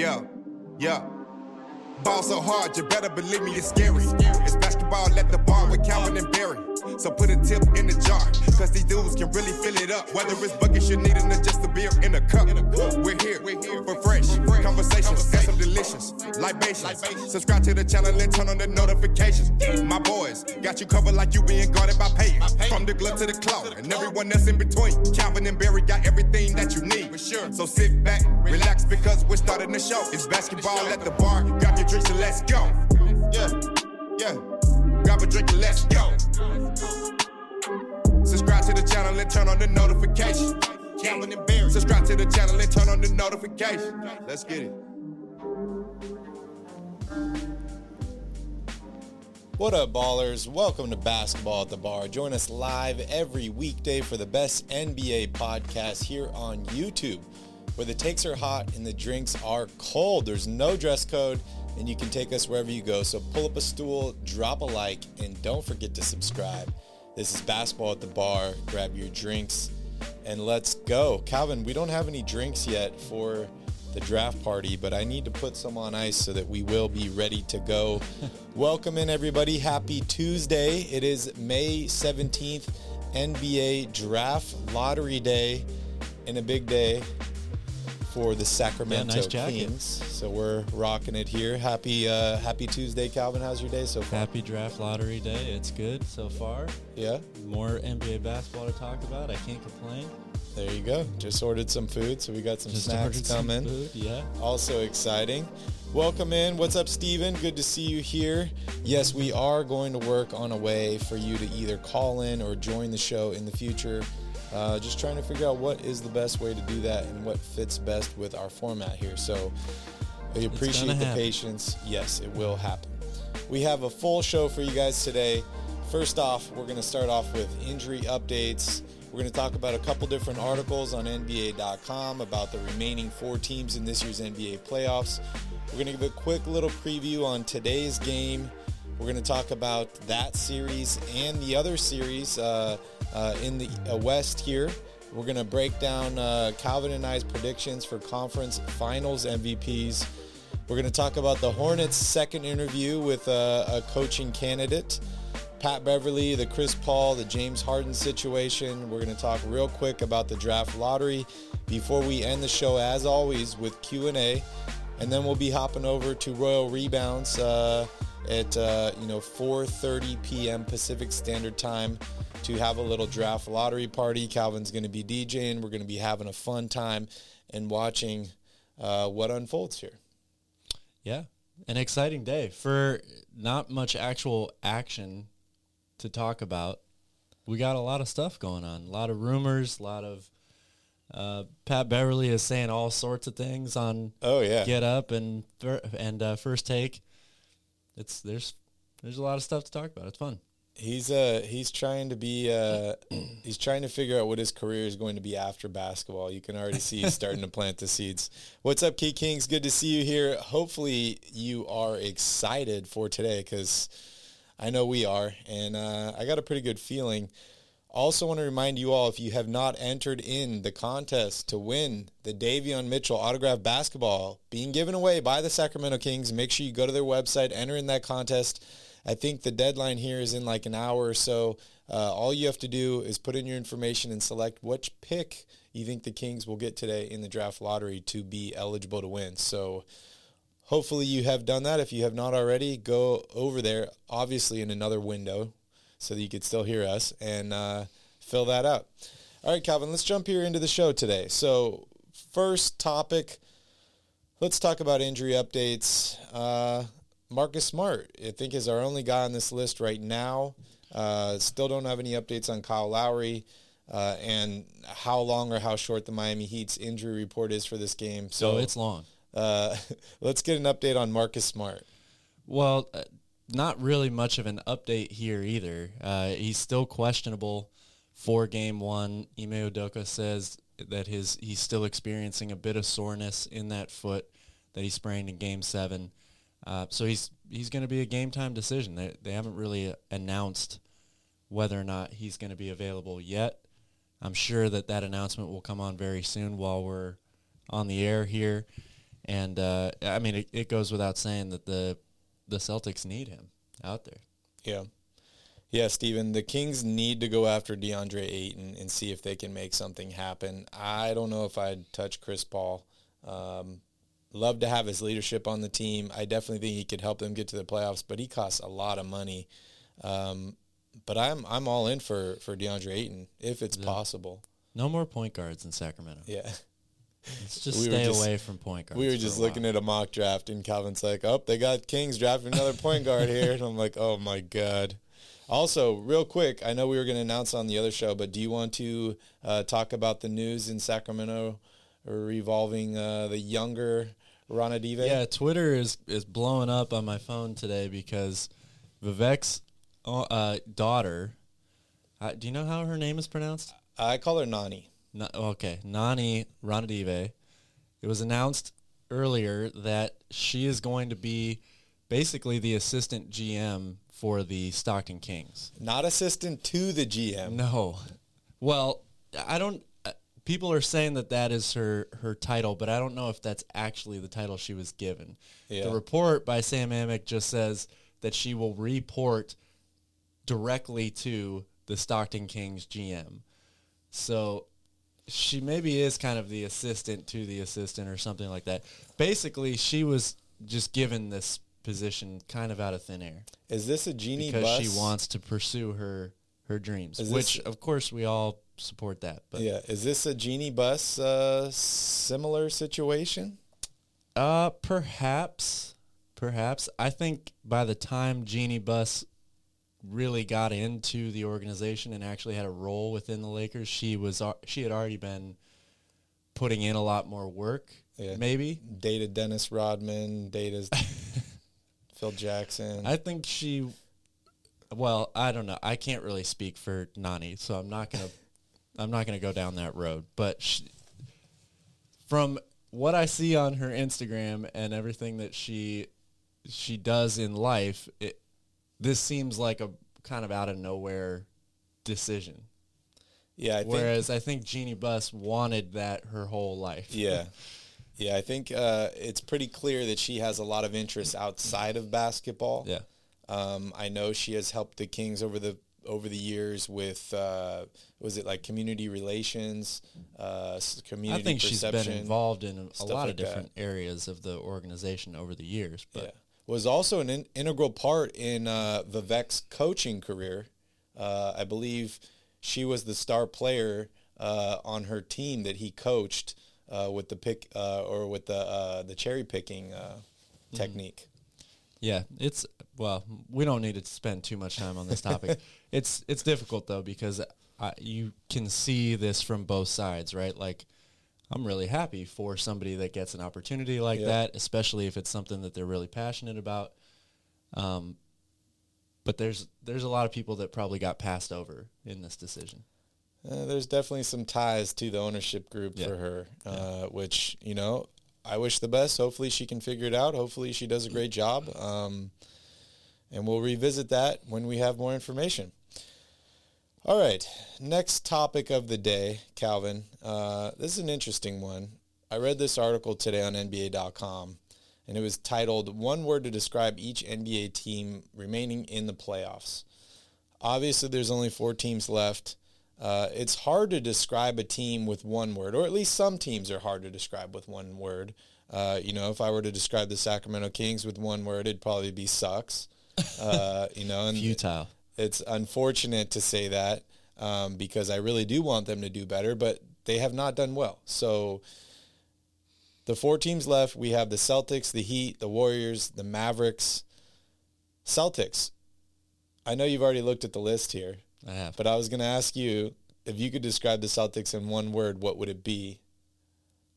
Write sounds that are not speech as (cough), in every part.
Yeah, yeah. Ball so hard, you better believe me, it's scary. It's basketball at the bar with Calvin and Barry. So put a tip in the jar, cause these dudes can really fill it up. Whether it's buckets you need or just a beer in a cup. We're here, we're here for fresh conversations and some delicious libations. Subscribe to the channel and turn on the notifications. My boys got you covered like you being guarded by paying. From the glove to the claw, and everyone else in between. Calvin and Barry got everything that you need. So sit back, relax, because we're starting the show. It's basketball at the bar. Grab your drinks and let's go. Yeah, yeah. Let's go. Subscribe to the channel and turn on the Barry. Subscribe to the channel and turn on the notification. Let's get it. What up, ballers? Welcome to Basketball at the Bar. Join us live every weekday for the best NBA podcast here on YouTube, where the takes are hot and the drinks are cold. There's no dress code, and you can take us wherever you go. So pull up a stool, drop a like, and don't forget to subscribe. This is Basketball at the Bar. Grab your drinks and let's go. Calvin, we don't have any drinks yet for the draft party, but I need to put some on ice so that we will be ready to go. (laughs) Welcome in, everybody. Happy Tuesday. It is May 17th, NBA Draft Lottery Day, and a big day for the Sacramento nice. Kings. So we're rocking it here. Happy uh, Happy Tuesday, Calvin. How's your day so far? Happy draft lottery day. It's good so far. Yeah, More NBA basketball to talk about. I can't complain. there you go. Just ordered some food, so we got some Just snacks ordered some coming. food, Yeah. Also exciting. Welcome in. What's up, Steven? Good to see you here. Yes, we are going to work on a way for you to either call in or join the show in the future. Uh, just trying to figure out what is the best way to do that and what fits best with our format here. So we appreciate the happen. patience. Yes, it will happen. We have a full show for you guys today. First off, we're going to start off with injury updates. We're going to talk about a couple different articles on NBA.com about the remaining four teams in this year's NBA playoffs. We're going to give a quick little preview on today's game. We're going to talk about that series and the other series uh, uh, in the uh, West here. We're going to break down uh, Calvin and I's predictions for conference finals MVPs. We're going to talk about the Hornets' second interview with uh, a coaching candidate, Pat Beverley, the Chris Paul, the James Harden situation. We're going to talk real quick about the draft lottery before we end the show, as always, with Q&A. And then we'll be hopping over to Royal Rebounds uh, at uh, you know 4:30 p.m. Pacific Standard Time to have a little draft lottery party. Calvin's going to be DJing. We're going to be having a fun time and watching uh, what unfolds here. Yeah. An exciting day for not much actual action to talk about. We got a lot of stuff going on. A lot of rumors, a lot of uh, Pat Beverley is saying all sorts of things on Oh yeah, Get Up and and uh, First Take. It's there's there's a lot of stuff to talk about. It's fun. He's uh he's trying to be uh (clears throat) he's trying to figure out what his career is going to be after basketball. You can already see he's starting to (laughs) plant the seeds. What's up, Key Kings? Good to see you here. Hopefully you are excited for today because I know we are, and uh, I got a pretty good feeling. Also want to remind you all, if you have not entered in the contest to win the Davion Mitchell autographed basketball being given away by the Sacramento Kings, make sure you go to their website, enter in that contest. I think the deadline here is in like an hour or so. Uh, all you have to do is put in your information and select which pick you think the Kings will get today in the draft lottery to be eligible to win. So hopefully you have done that. If you have not already, go over there, obviously in another window, so that you could still hear us and uh, fill that out. All right, Calvin, let's jump here into the show today. So, first topic, let's talk about injury updates. Uh, Marcus Smart, I think, is our only guy on this list right now. Uh, still don't have any updates on Kyle Lowry. Uh, and how long or how short the Miami Heat's injury report is for this game. So So it's long. uh, (laughs) let's get an update on Marcus Smart. Well, uh, not really much of an update here either. Uh, he's still questionable for game one. Ime Udoka says that his he's still experiencing a bit of soreness in that foot that he sprained in game seven. Uh, so he's he's going to be a game time decision. They, they haven't really announced whether or not he's going to be available yet. I'm sure that that announcement will come on very soon while we're on the air here. And uh, I mean, it, it goes without saying that the the Celtics need him out there. Yeah. Yeah, Steven, the Kings need to go after DeAndre Ayton and see if they can make something happen. I don't know if I'd touch Chris Paul. Um, love to have his leadership on the team. I definitely think he could help them get to the playoffs, but he costs a lot of money. Um, but I'm I'm all in for, for DeAndre Ayton if it's possible. No more point guards in Sacramento. Yeah. Let's just We stay just- away from point guards. We were just looking at a mock draft, and Calvin's like, "Oh, they got Kings drafting another point guard (laughs) here," and I'm like, "Oh my god." Also, real quick, I know we were going to announce on the other show, but do you want to uh, talk about the news in Sacramento revolving uh, the younger Ranadive? Yeah, Twitter is is blowing up on my phone today because Vivek's uh, uh, daughter. Uh, do you know how her name is pronounced? I call her Nani. No, okay, Nani Ranadive. It was announced earlier that she is going to be basically the assistant GM for the Stockton Kings. Not assistant to the GM. No, well, I don't. People are saying that that is her her title, but I don't know if that's actually the title she was given. Yeah. The report by Sam Amick just says that she will report directly to the Stockton Kings GM. So she maybe is kind of the assistant to the assistant or something like that. Basically, she was just given this position kind of out of thin air Is this a genie because bus? she wants to pursue her her dreams, Is which this- of course we all support that. But yeah. Is this a Jeanie Buss uh, similar situation? uh, perhaps, perhaps I think by the time Jeanie Buss really got into the organization and actually had a role within the Lakers, she was she had already been putting in a lot more work. Yeah. Maybe Dated Dennis Rodman. Dated (laughs) Phil Jackson. I think she. Well, I don't know. I can't really speak for Nani, so I'm not gonna. I'm not gonna go down that road. But she, from what I see on her Instagram and everything that she she does in life, it, this seems like a kind of out of nowhere decision. yeah, I think. Whereas I think Jeanie Buss wanted that her whole life. Yeah. (laughs) Yeah, I think uh, it's pretty clear that she has a lot of interests outside of basketball. Yeah. Um, I know she has helped the Kings over the over the years with uh, was it like community relations, uh, community I think she's been involved in a stuff lot like of different areas of the organization over the years. But Yeah. Was also an in- integral part in uh, Vivek's coaching career. Uh, I believe she was the star player uh, on her team that he coached uh, with the pick uh, or with the uh, the cherry picking uh, Mm-hmm. technique. Yeah, it's well, we don't need to spend too much time on this topic. (laughs) it's it's difficult though because I, you can see this from both sides, right? Like I'm really happy for somebody that gets an opportunity like Yeah. that, especially if it's something that they're really passionate about. Um, but there's there's a lot of people that probably got passed over in this decision. Uh, there's definitely some ties to the ownership group Yeah. for her, uh, which you know I wish the best. Hopefully she can figure it out. Hopefully she does a great job, um, and we'll revisit that when we have more information. All right, next topic of the day, Calvin. Uh, this is an interesting one. I read this article today on NBA.com, and it was titled "One Word to Describe Each NBA Team Remaining in the Playoffs." Obviously, there's only four teams left. Uh, it's hard to describe a team with one word, or at least some teams are hard to describe with one word. Uh, you know, if I were to describe the Sacramento Kings with one word, it'd probably be sucks. Uh, you know, and Futile. It's unfortunate to say that um, because I really do want them to do better, but they have not done well. So the four teams left, we have the Celtics, the Heat, the Warriors, the Mavericks. Celtics. I know you've already looked at the list here, I have. but I was going to ask you if you could describe the Celtics in one word, what would it be?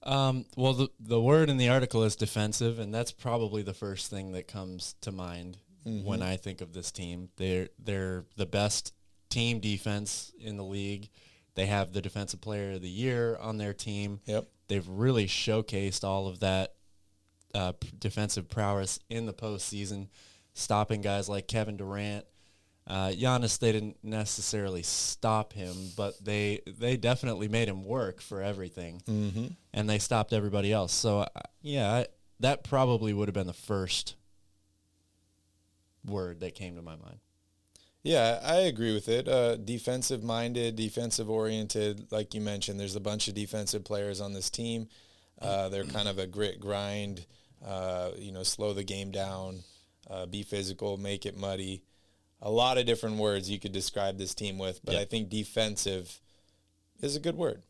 Um, well, the the word in the article is defensive, and that's probably the first thing that comes to mind when I think of this team. They're they're the best team defense in the league. They have the defensive player of the year on their team. Yep. They've really showcased all of that uh, defensive prowess in the postseason, stopping guys like Kevin Durant. Uh, Giannis, they didn't necessarily stop him, but they they definitely made him work for everything, mm-hmm. and they stopped everybody else. So uh, yeah, I, that probably would have been the first word that came to my mind. Yeah, I agree with it. Uh, defensive minded, defensive oriented. Like you mentioned, there's a bunch of defensive players on this team. Uh, they're kind of a grit grind, uh, you know, slow the game down, uh, be physical, make it muddy. A lot of different words you could describe this team with, but Yeah. I think defensive is a good word.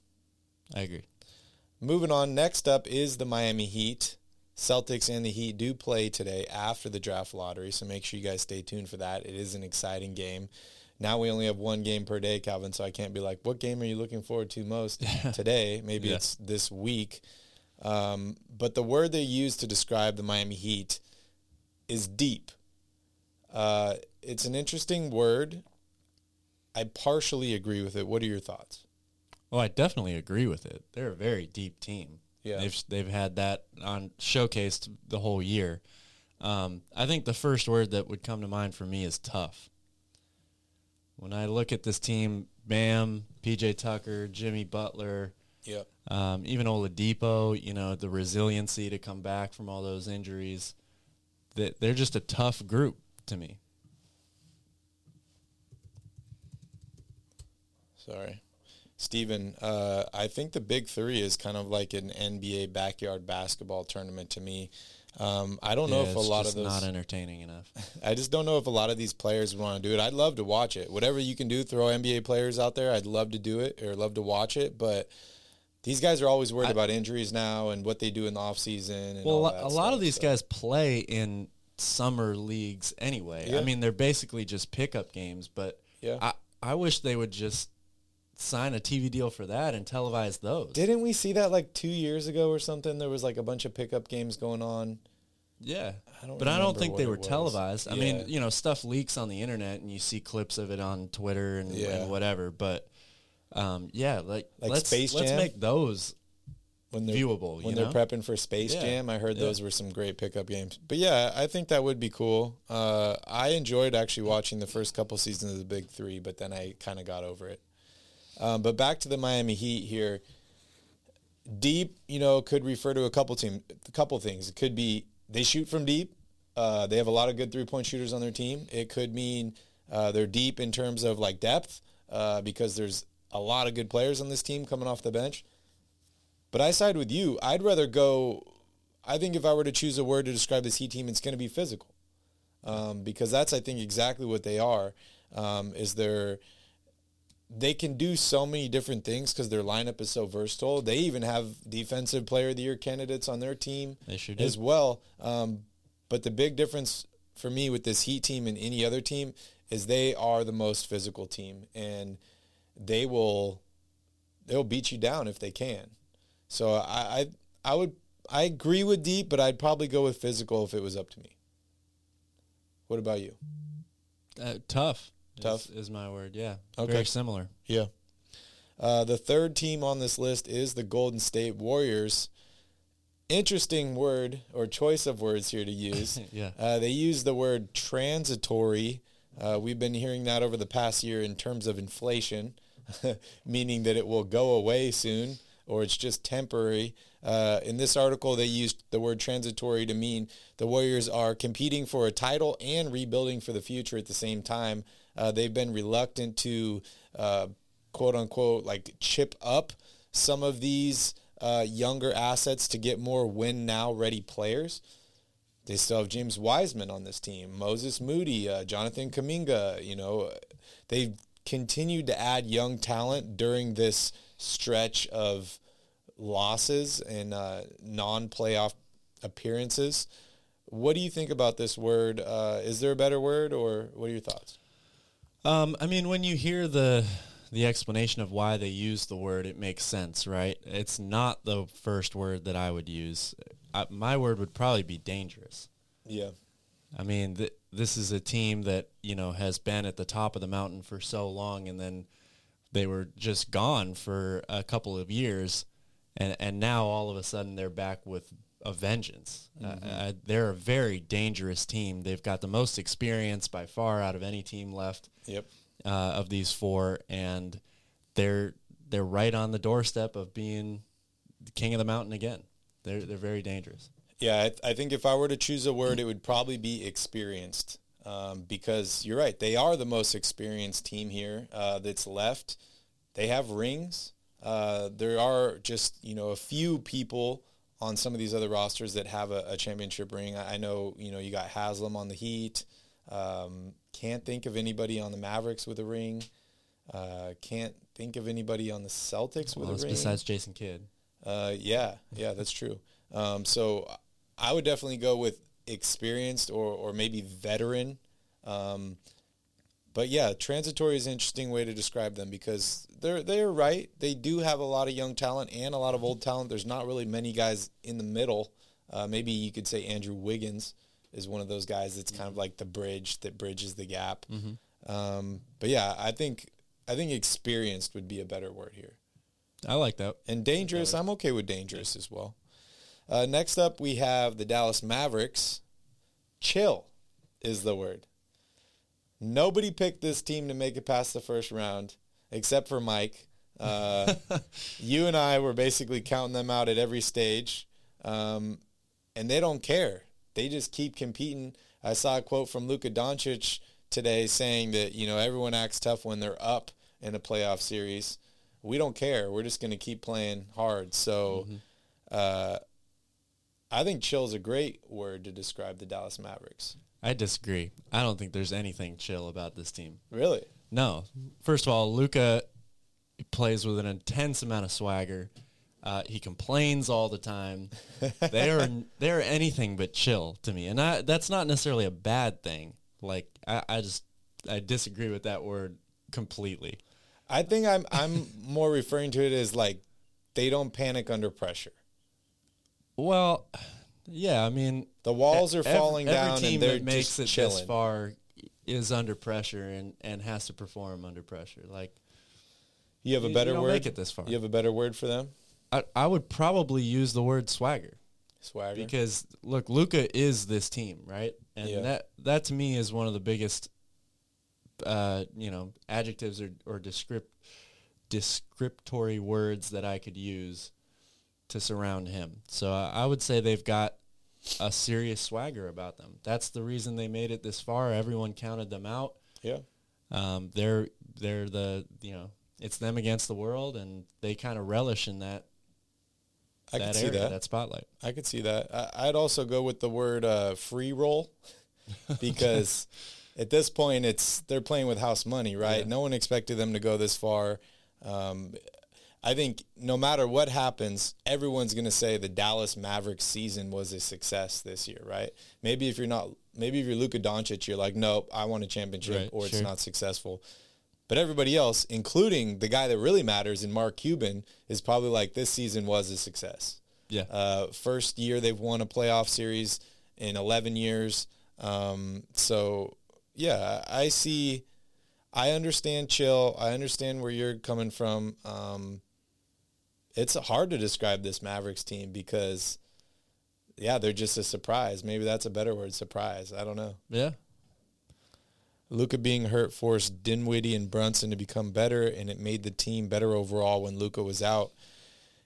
I agree. Moving on, next up is the Miami Heat. Celtics and the Heat do play today after the draft lottery, so make sure you guys stay tuned for that. It is an exciting game. Now we only have one game per day, Calvin, so I can't be like, what game are you looking forward to most (laughs) today? Maybe Yeah. it's this week. Um, but the word they use to describe the Miami Heat is deep. Uh, it's an interesting word. I partially agree with it. What are your thoughts? Well, I definitely agree with it. They're a very deep team. Yeah. They've they've had that on showcased the whole year. Um, I think the first word that would come to mind for me is tough. When I look at this team, Bam, PJ Tucker, Jimmy Butler, Yep. um, even Oladipo, you know, the resiliency to come back from all those injuries. That they're just a tough group to me. Sorry. Steven, uh, I think the big three is kind of like an NBA backyard basketball tournament to me. Um, I don't know Yeah, if a lot of those. not entertaining enough. (laughs) I just don't know if a lot of these players want to do it. I'd love to watch it. Whatever you can do, throw NBA players out there. I'd love to do it or love to watch it. But these guys are always worried I- about injuries now and what they do in the off season. And Well, all a, lot stuff, of these so. guys play in summer leagues anyway. Yeah. I mean, they're basically just pickup games. But Yeah. I, I wish they would just sign a TV deal for that and televise those. Didn't we see that like two years ago or something? There was like a bunch of pickup games going on. Yeah, I don't but I don't think they were was. televised. I Yeah. mean, you know, stuff leaks on the internet, and you see clips of it on Twitter and, Yeah. and whatever. But um, yeah, like, Like let's Space let's make those when they're viewable. when they're know? prepping for Space Yeah. Jam. I heard those were some great pickup games. But yeah, I think that would be cool. Uh, I enjoyed actually watching the first couple seasons of the Big Three, but then I kind of got over it. Um, but back to the Miami Heat here. Deep, you know, could refer to a couple team, a couple things. It could be they shoot from deep. Uh, they have a lot of good three point shooters on their team. It could mean uh, they're deep in terms of like depth uh, because there's a lot of good players on this team coming off the bench. But I side with you. I'd rather go. I think if I were to choose a word to describe this Heat team, it's going to be physical, um, because that's I think exactly what they are. Um, is they're they can do so many different things because their lineup is so versatile. They even have defensive player of the year candidates on their team They sure do. as well. Um, but the big difference for me with this Heat team and any other team is they are the most physical team, and they will they'll beat you down if they can. So I I, I would I agree with deep, but I'd probably go with physical if it was up to me. What about you? Uh, tough. Tough. is, is my word. Yeah, Okay. very similar. Yeah. Uh, the third team on this list is the Golden State Warriors. Interesting word or choice of words here to use. (laughs) Yeah. Uh, they use the word transitory. Uh, we've been hearing that over the past year in terms of inflation, (laughs) meaning that it will go away soon or it's just temporary. Uh, in this article, they used the word transitory to mean the Warriors are competing for a title and rebuilding for the future at the same time. Uh, they've been reluctant to uh, quote unquote like chip up some of these uh, younger assets to get more win now ready players. They still have James Wiseman on this team, Moses Moody, uh, Jonathan Kuminga. You know, they've continued to add young talent during this stretch of losses and uh, non-playoff appearances. What do you think about this word? Uh, is there a better word, or what are your thoughts? Um, I mean, when you hear the the explanation of why they use the word, it makes sense, right? It's not the first word that I would use. I, my word would probably be dangerous. Yeah, I mean, th- this is a team that you know has been at the top of the mountain for so long, and then they were just gone for a couple of years, and and now all of a sudden they're back with a vengeance. Uh, uh, they're a very dangerous team. They've got the most experience by far out of any team left yep. uh, of these four, and they're they're right on the doorstep of being the king of the mountain again. They're they're very dangerous. Yeah, I, I think if I were to choose a word, it would probably be experienced. Um, because you're right, they are the most experienced team here uh, that's left. They have rings. Uh, there are just you know a few people on some of these other rosters that have a, a championship ring. I, I, know you know you got Haslem on the Heat. Um, can't think of anybody on the Mavericks with a ring. Uh, can't think of anybody on the Celtics with well, a ring besides Jason Kidd. Uh, yeah, yeah, that's true. Um, so I would definitely go with experienced or, or maybe veteran. Um, but yeah, transitory is an interesting way to describe them because they're they're right. They do have a lot of young talent and a lot of old talent. There's not really many guys in the middle. Uh, maybe you could say Andrew Wiggins is one of those guys that's kind of like the bridge that bridges the gap. Mm-hmm. Um, but yeah, I think I think experienced would be a better word here. I like that. And dangerous, I'm okay with dangerous as well. Uh, next up, we have the Dallas Mavericks. Chill is the word. Nobody picked this team to make it past the first round except for Mike. Uh, (laughs) you and I were basically counting them out at every stage, um, and they don't care. They just keep competing. I saw a quote from Luka Doncic today saying that you know everyone acts tough when they're up in a playoff series. We don't care. We're just going to keep playing hard. So. Mm-hmm. Uh, I think chill is a great word to describe the Dallas Mavericks. I disagree. I don't think there's anything chill about this team. Really? No. First of all, Luka plays with an intense amount of swagger. Uh, he complains all the time. (laughs) they are they are anything but chill to me, and I, that's not necessarily a bad thing. Like I, I just I disagree with that word completely. I think I'm I'm (laughs) more referring to it as like they don't panic under pressure. Well, yeah, I mean the walls are falling every, down, every team and they're that makes it chilling. this far is under pressure and and has to perform under pressure. Like you have a better you word. Make it this far. You have a better word for them. I I would probably use the word swagger. Swagger. Because look, Luka is this team, right? And Yeah. that that to me is one of the biggest, uh, you know, adjectives or or descript descriptory words that I could use to surround him. So I, I would say they've got a serious swagger about them. That's the reason they made it this far. Everyone counted them out. Yeah. Um, they're they're the you know it's them against the world, and they kind of relish in that I that could see area, that. that spotlight. I could see that. I, I'd also go with the word uh, free roll (laughs) because at this point it's they're playing with house money, right? Yeah. No one expected them to go this far. Um, I think no matter what happens, everyone's going to say the Dallas Mavericks season was a success this year, right? Maybe if you're not, maybe if you're Luka Doncic, you're like, nope, I want a championship, Right, or it's not successful. But everybody else, including the guy that really matters in Mark Cuban, is probably like, this season was a success. Yeah. Uh, first year they've won a playoff series in 11 years. Um, so, yeah, I see. I understand chill. I understand where you're coming from. Um, it's hard to describe this Mavericks team because, yeah, they're just a surprise. Maybe that's a better word, surprise. I don't know. yeah. Luka being hurt forced Dinwiddie and Brunson to become better, and it made the team better overall when Luka was out.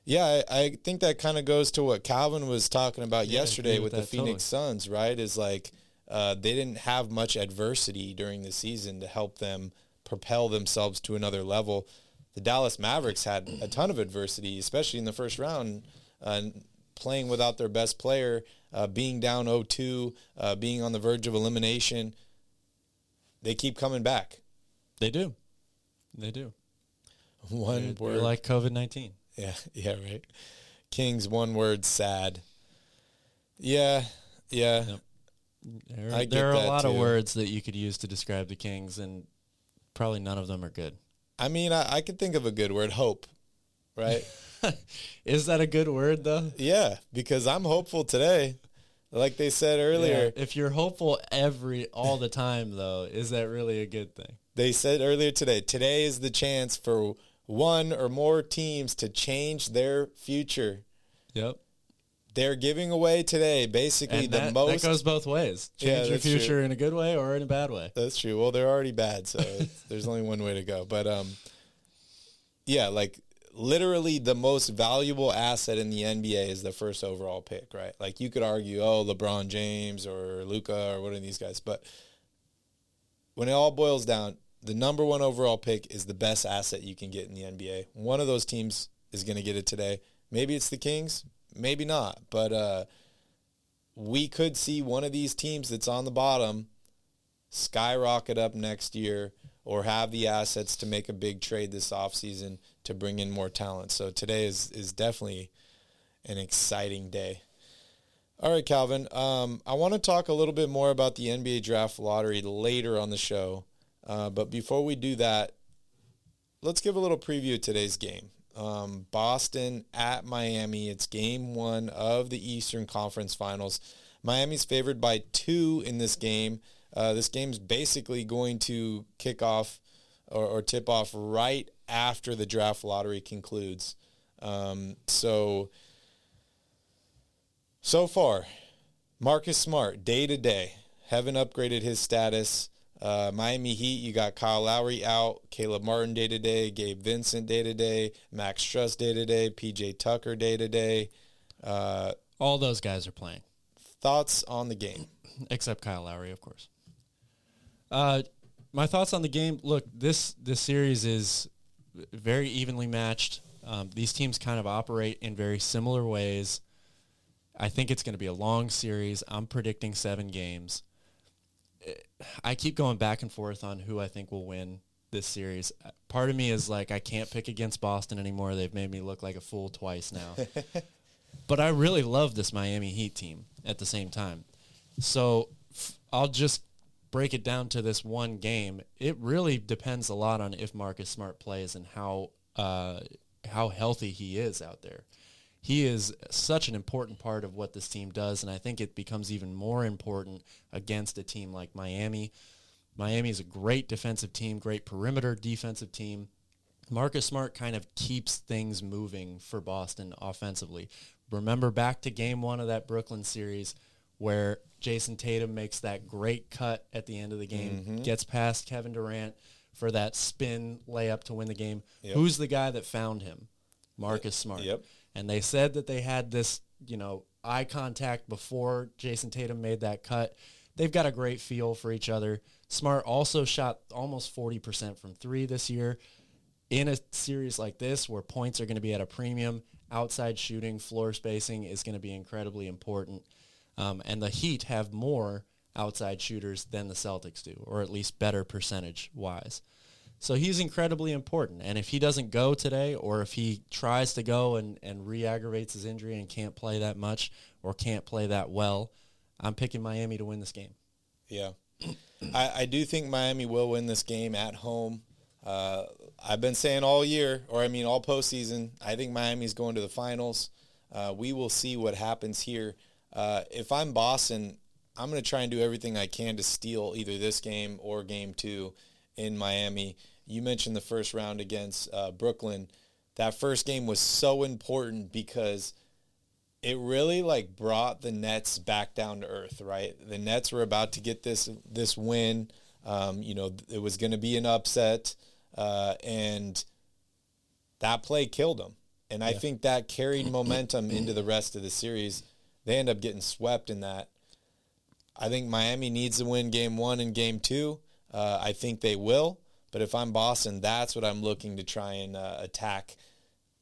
Yeah, I, I think that kind of goes to what Calvin was talking about Yeah, yesterday with with the Phoenix Suns, right? Is like uh, they didn't have much adversity during the season to help them propel themselves to another level. The Dallas Mavericks had a ton of adversity, especially in the first round, uh, playing without their best player, uh, being down 0-2, uh, being on the verge of elimination. They keep coming back. They do. They do. One They're, word. they're like COVID nineteen. yeah, (laughs) yeah, right. Kings, one word, sad. Yeah, yeah. Yep. There, there are a lot of words that you could use to describe the Kings, and probably none of them are good. I mean, I, I could think of a good word, hope, right? (laughs) Is that a good word though? yeah, because I'm hopeful today. Like they said earlier, Yeah, If you're hopeful every all the time though, is that really a good thing? they said earlier today, today is the chance for one or more teams to change their future. Yep. They're giving away today basically And the that, most. that goes both ways. Yeah, Change your that's true. future in a good way or in a bad way. That's true. Well, they're already bad, so (laughs) there's only one way to go. But um, yeah, like literally the most valuable asset in the NBA is the first overall pick, right? Like you could argue, oh, LeBron James or Luka or one of these guys, but when it all boils down, the number one overall pick is the best asset you can get in the NBA. One of those teams is going to get it today. Maybe it's the Kings, maybe not, but uh, we could see one of these teams that's on the bottom skyrocket up next year or have the assets to make a big trade this offseason to bring in more talent. So today is, is definitely an exciting day. All right, Calvin. Um, I want to talk a little bit more about the NBA draft lottery later on the show. Uh, but before we do that, let's give a little preview of today's game. Um, Boston at Miami. It's game one of the Eastern Conference Finals. Miami's favored by two in this game. Uh, this game's basically going to kick off or, or, tip off right after the draft lottery concludes. Um, so, so far, Marcus Smart, day to day, haven't upgraded his status. Uh, Miami Heat, you got Kyle Lowry out, Caleb Martin day to day, Gabe Vincent day to day, Max Strus day to day, PJ Tucker day to day. Uh, All those guys are playing. Thoughts on the game? (clears throat) Except Kyle Lowry, of course. Uh, my thoughts on the game. Look, this this series is very evenly matched. Um, these teams kind of operate in very similar ways. I think it's going to be a long series. I'm predicting seven games. I keep going back and forth on who I think will win this series. Part of me is like, I can't pick against Boston anymore. They've made me look like a fool twice now. (laughs) but I really love this Miami Heat team at the same time. So I'll just break it down to this one game, it really depends a lot on if Marcus Smart plays and how uh, how healthy he is out there. He is such an important part of what this team does, and I think it becomes even more important against a team like Miami. Miami is a great defensive team, great perimeter defensive team. Marcus Smart kind of keeps things moving for Boston offensively. Remember back to game one of that Brooklyn series where Jayson Tatum makes that great cut at the end of the game, mm-hmm. gets past Kevin Durant for that spin layup to win the game. Yep. Who's the guy that found him? Marcus Smart. Yep. And they said that they had this, you know, eye contact before Jayson Tatum made that cut. They've got a great feel for each other. Smart also shot almost 40% from three this year. In a series like this where points are going to be at a premium, outside shooting, floor spacing is going to be incredibly important. Um, and the Heat have more outside shooters than the Celtics do, or at least better percentage wise. So he's incredibly important. And if he doesn't go today, or if he tries to go and, and re-aggravates his injury and can't play that much or can't play that well, I'm picking Miami to win this game. Yeah. (clears throat) I, I do think Miami will win this game at home. Uh, I've been saying all year, or I mean all postseason, I think Miami's going to the finals. Uh, we will see what happens here. Uh, if I'm Boston, I'm going to try and do everything I can to steal either this game or game two in Miami. You mentioned the first round against uh, Brooklyn. That first game was so important because it really like brought the Nets back down to earth, right? The Nets were about to get this this win. Um, you know, it was going to be an upset, uh, and that play killed them. And I think that carried momentum into the rest of the series. They end up getting swept in that. I think Miami needs to win game one and game two. Uh, I think they will. But if I'm Boston, that's what I'm looking to try and uh, attack.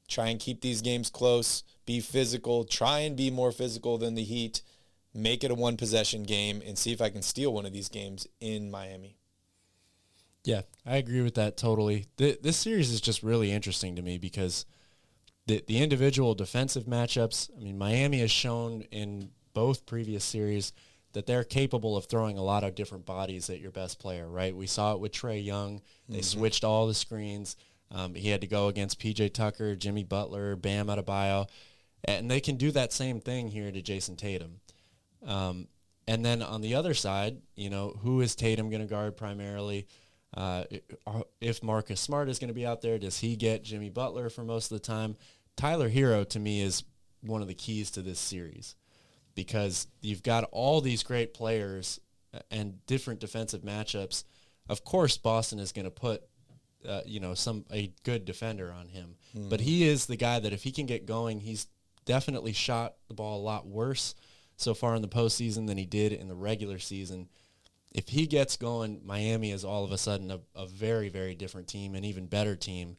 Try and keep these games close, be physical, try and be more physical than the Heat, make it a one possession game, and see if I can steal one of these games in Miami. Yeah, I agree with that totally. this series is just really interesting to me because the the individual defensive matchups. I mean, Miami has shown in both previous series that they're capable of throwing a lot of different bodies at your best player. Right? We saw it with Trae Young. They mm-hmm. switched all the screens. Um, he had to go against PJ Tucker, Jimmy Butler, Bam Adebayo, and they can do that same thing here to Jayson Tatum. Um, and then on the other side, you know, who is Tatum going to guard primarily? Uh, if Marcus Smart is going to be out there, does he get Jimmy Butler for most of the time? Tyler Herro to me is one of the keys to this series because you've got all these great players and different defensive matchups. Of course, Boston is going to put uh, you know, some a good defender on him. Mm-hmm. But he is the guy that if he can get going, he's definitely shot the ball a lot worse so far in the postseason than he did in the regular season. If he gets going, Miami is all of a sudden a, a very, very different team, an even better team,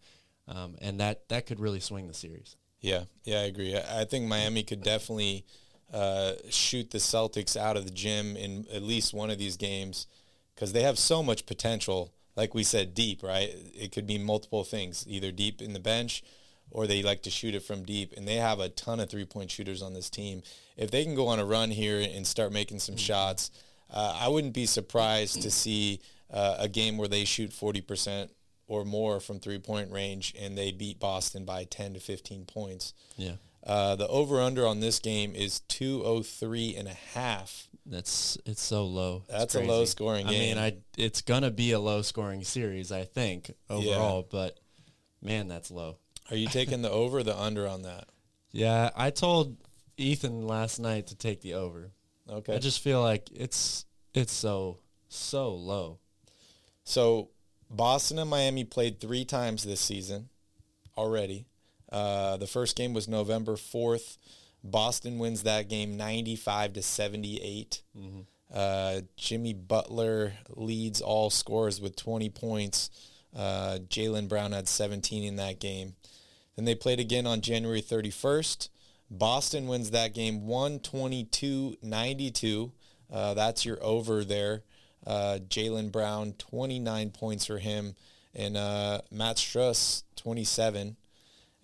um, and that that could really swing the series. Yeah, yeah, I agree. I I think Miami could definitely uh, shoot the Celtics out of the gym in at least one of these games because they have so much potential. Like we said, deep, right? It could be multiple things, either deep in the bench or they like to shoot it from deep. And they have a ton of three-point shooters on this team. If they can go on a run here and start making some shots, uh, I wouldn't be surprised to see uh, a game where they shoot 40% or more from three-point range and they beat Boston by 10 to 15 points. Yeah, Uh, the over-under on this game is 203 and a half. that's it's so low. That's a low-scoring I mean. I it's gonna be a low scoring series, I think overall, but man, that's low. Are you taking the over or the under on that? (laughs) Yeah, I told Ethan last night to take the over. Okay. I just feel like it's it's so so low. So Boston and Miami played three times this season already. Uh, the first game was November 4th. Boston wins that game 95 to 78. Uh, Jimmy Butler leads all scores with 20 points. Uh, Jaylen Brown had 17 in that game. Then they played again on January 31st. Boston wins that game 122-92. Uh, that's your over there. Uh, Jaylen Brown, 29 points for him. And uh, Matt Strus, 27.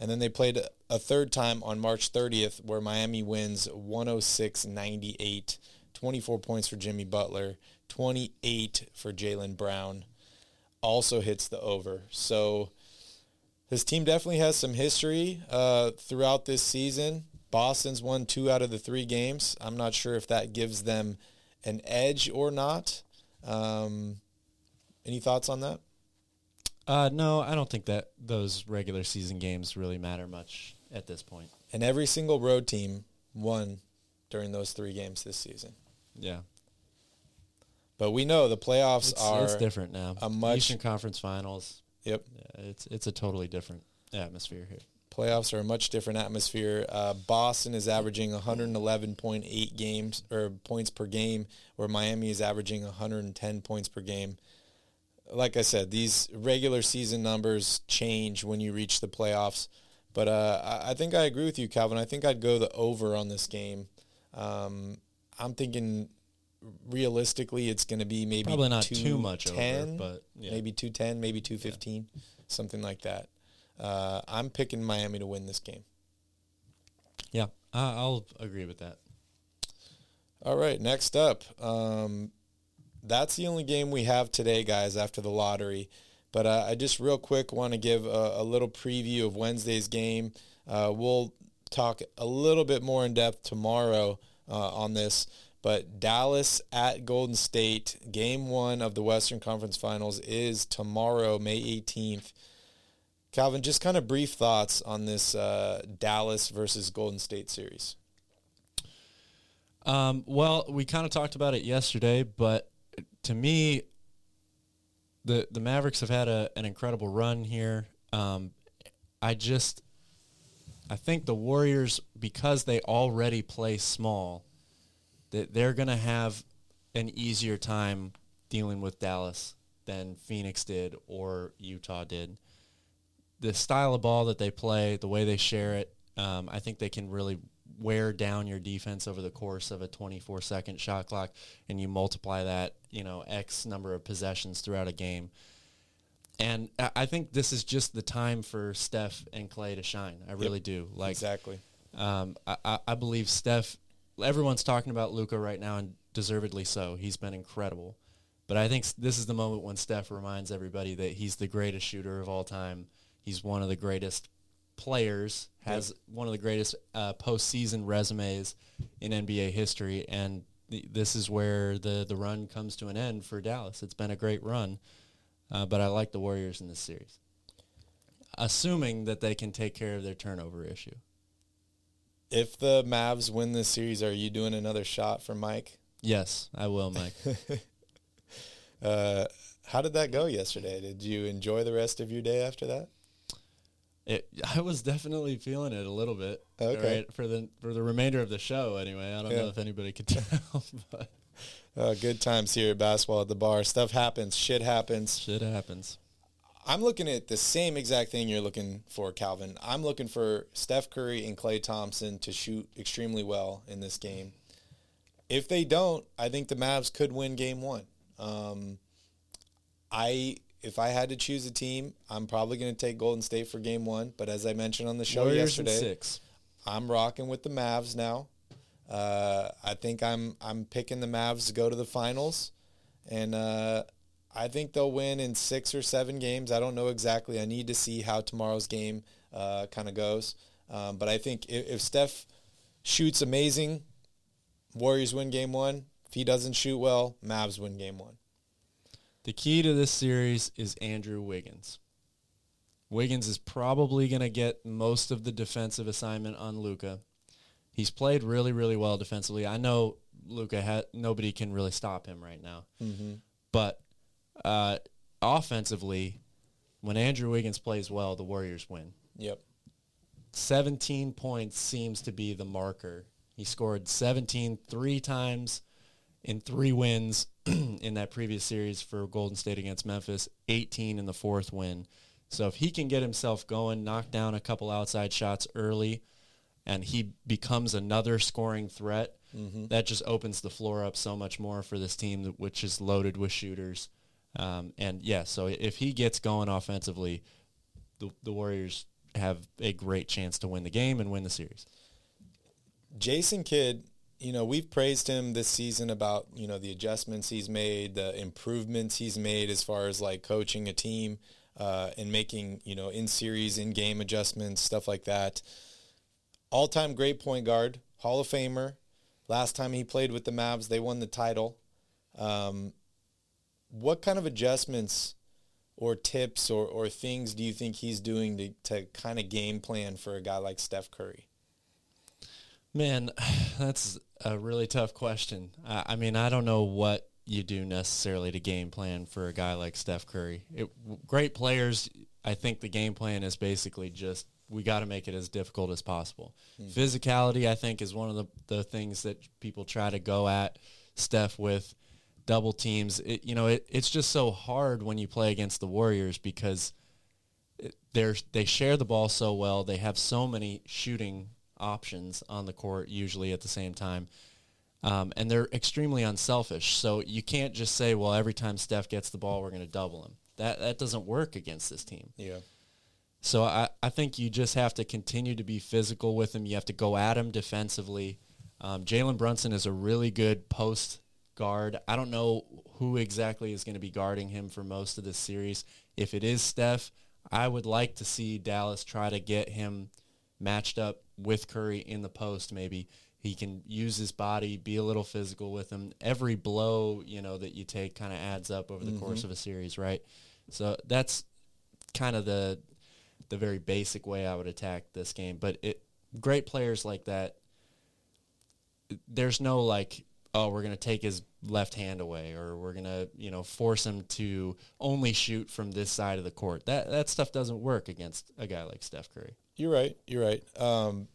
And then they played a third time on March 30th where Miami wins 106-98. 24 points for Jimmy Butler, 28 for Jaylen Brown. Also hits the over. So this team definitely has some history uh, throughout this season. Boston's won two out of the three games. I'm not sure if that gives them an edge or not. Um, any thoughts on that? Uh, no, I don't think that those regular season games really matter much at this point. And every single road team won during those three games this season. Yeah, But we know the playoffs it's, are it's different now. a much- Eastern Conference Finals. Yep. Yeah, it's it's a totally different atmosphere here. playoffs are a much different atmosphere. Uh, Boston is averaging 111.8 games or points per game, where Miami is averaging 110 points per game. Like I said, these regular season numbers change when you reach the playoffs. But uh, I, think I agree with you, Calvin. I think I'd go the over on this game. Um, I'm thinking realistically, it's going to be maybe Probably not too much over, 210, but, yeah. maybe 210, maybe 215, something like that. Uh, I'm picking Miami to win this game. Yeah, I'll agree with that. All right, next up. Um, that's the only game we have today, guys, after the lottery. But uh, I just real quick want to give a, a little preview of Wednesday's game. Uh, we'll talk a little bit more in depth tomorrow uh, on this. But Dallas at Golden State, game one of the Western Conference Finals is tomorrow, May 18th. Calvin, just kind of brief thoughts on this uh, Dallas versus Golden State series. Um, well, we kind of talked about it yesterday, but to me, the the Mavericks have had a, an incredible run here. Um, I just, I think the Warriors, because they already play small, that they're gonna have an easier time dealing with Dallas than Phoenix did or Utah did. The style of ball that they play, the way they share it, um, I think they can really wear down your defense over the course of a 24 second shot clock and you multiply that, you know, X number of possessions throughout a game. And I think this is just the time for Steph and Clay to shine. I really do. Like Exactly. um, I, I- I believe Steph. Everyone's talking about Luka right now, and deservedly so. He's been incredible, but I think this is the moment when Steph reminds everybody that he's the greatest shooter of all time. He's one of the greatest players. Has one of the greatest uh, postseason resumes in NBA history, and th- this is where the the run comes to an end for Dallas. It's been a great run, uh, but I like the Warriors in this series, assuming that they can take care of their turnover issue. If the Mavs win this series, are you doing another shot for Mike? Yes, I will, Mike. (laughs) Uh, How did that go yesterday? Did you enjoy the rest of your day after that? It, I was definitely feeling it a little bit. Okay. Right, for the for the remainder of the show, anyway. I don't Yeah. know if anybody could (laughs) tell, but Uh, good times here at basketball at the bar. Stuff happens. Shit happens. shit happens. I'm looking at the same exact thing you're looking for, Calvin. I'm looking for Steph Curry and Klay Thompson to shoot extremely well in this game. If they don't, I think the Mavs could win game one. Um, I if I had to choose a team, I'm probably going to take Golden State for game one. But as I mentioned on the show Warriors yesterday, six. I'm rocking with the Mavs now. Uh, I think I'm I'm picking the Mavs to go to the finals, and uh, I think they'll win in six or seven games. I don't know exactly. I need to see how tomorrow's game uh, kind of goes. Um, but I think if, if Steph shoots amazing, Warriors win game one. If he doesn't shoot well, Mavs win game one. The key to this series is Andrew Wiggins. Wiggins is probably going to get most of the defensive assignment on Luka. He's played really, really well defensively. I know Luka ha- nobody can really stop him right now, but uh, offensively, when Andrew Wiggins plays well, the Warriors win. Yep. 17 points seems to be the marker. He scored 17 three times in three wins (clears throat) in that previous series for Golden State against Memphis, 18 in the fourth win. So if he can get himself going, knock down a couple outside shots early, and he becomes another scoring threat, that just opens the floor up so much more for this team, which is loaded with shooters. Um, and yeah, so if he gets going offensively, the, the Warriors have a great chance to win the game and win the series. Jason Kidd, you know, we've praised him this season about, you know, the adjustments he's made, the improvements he's made as far as like coaching a team uh, and making, you know, in series, in game adjustments, stuff like that. All time great point guard, Hall of Famer. Last time he played with the Mavs, they won the title. Um, what kind of adjustments or tips or, or things do you think he's doing to, to kind of game plan for a guy like Steph Curry? Man, (sighs) that's a really tough question. I, I mean, I don't know what you do necessarily to game plan for a guy like Steph Curry. It, great players, I think the game plan is basically just we got to make it as difficult as possible. Hmm. Physicality, I think, is one of the, the things that people try to go at Steph with double teams. It, you know, it, it's just so hard when you play against the Warriors because eh, they're they share the ball so well. They have so many shooting options on the court usually at the same time. Um, and they're extremely unselfish. So you can't just say, well, every time Steph gets the ball, we're going to double him. That that doesn't work against this team. Yeah. So I, I think you just have to continue to be physical with him. You have to go at him defensively. Um, Jalen Brunson is a really good post guard. I don't know who exactly is going to be guarding him for most of this series. If it is Steph, I would like to see Dallas try to get him matched up with Curry in the post maybe. He can use his body, be a little physical with him. Every blow, you know, that you take kind of adds up over the mm-hmm. course of a series, right? So that's kind of the the very basic way I would attack this game. But it great players like that. There's no like, oh, we're gonna take his left hand away, or we're gonna you know force him to only shoot from this side of the court. That that stuff doesn't work against a guy like Steph Curry. You're right. You're right. Um,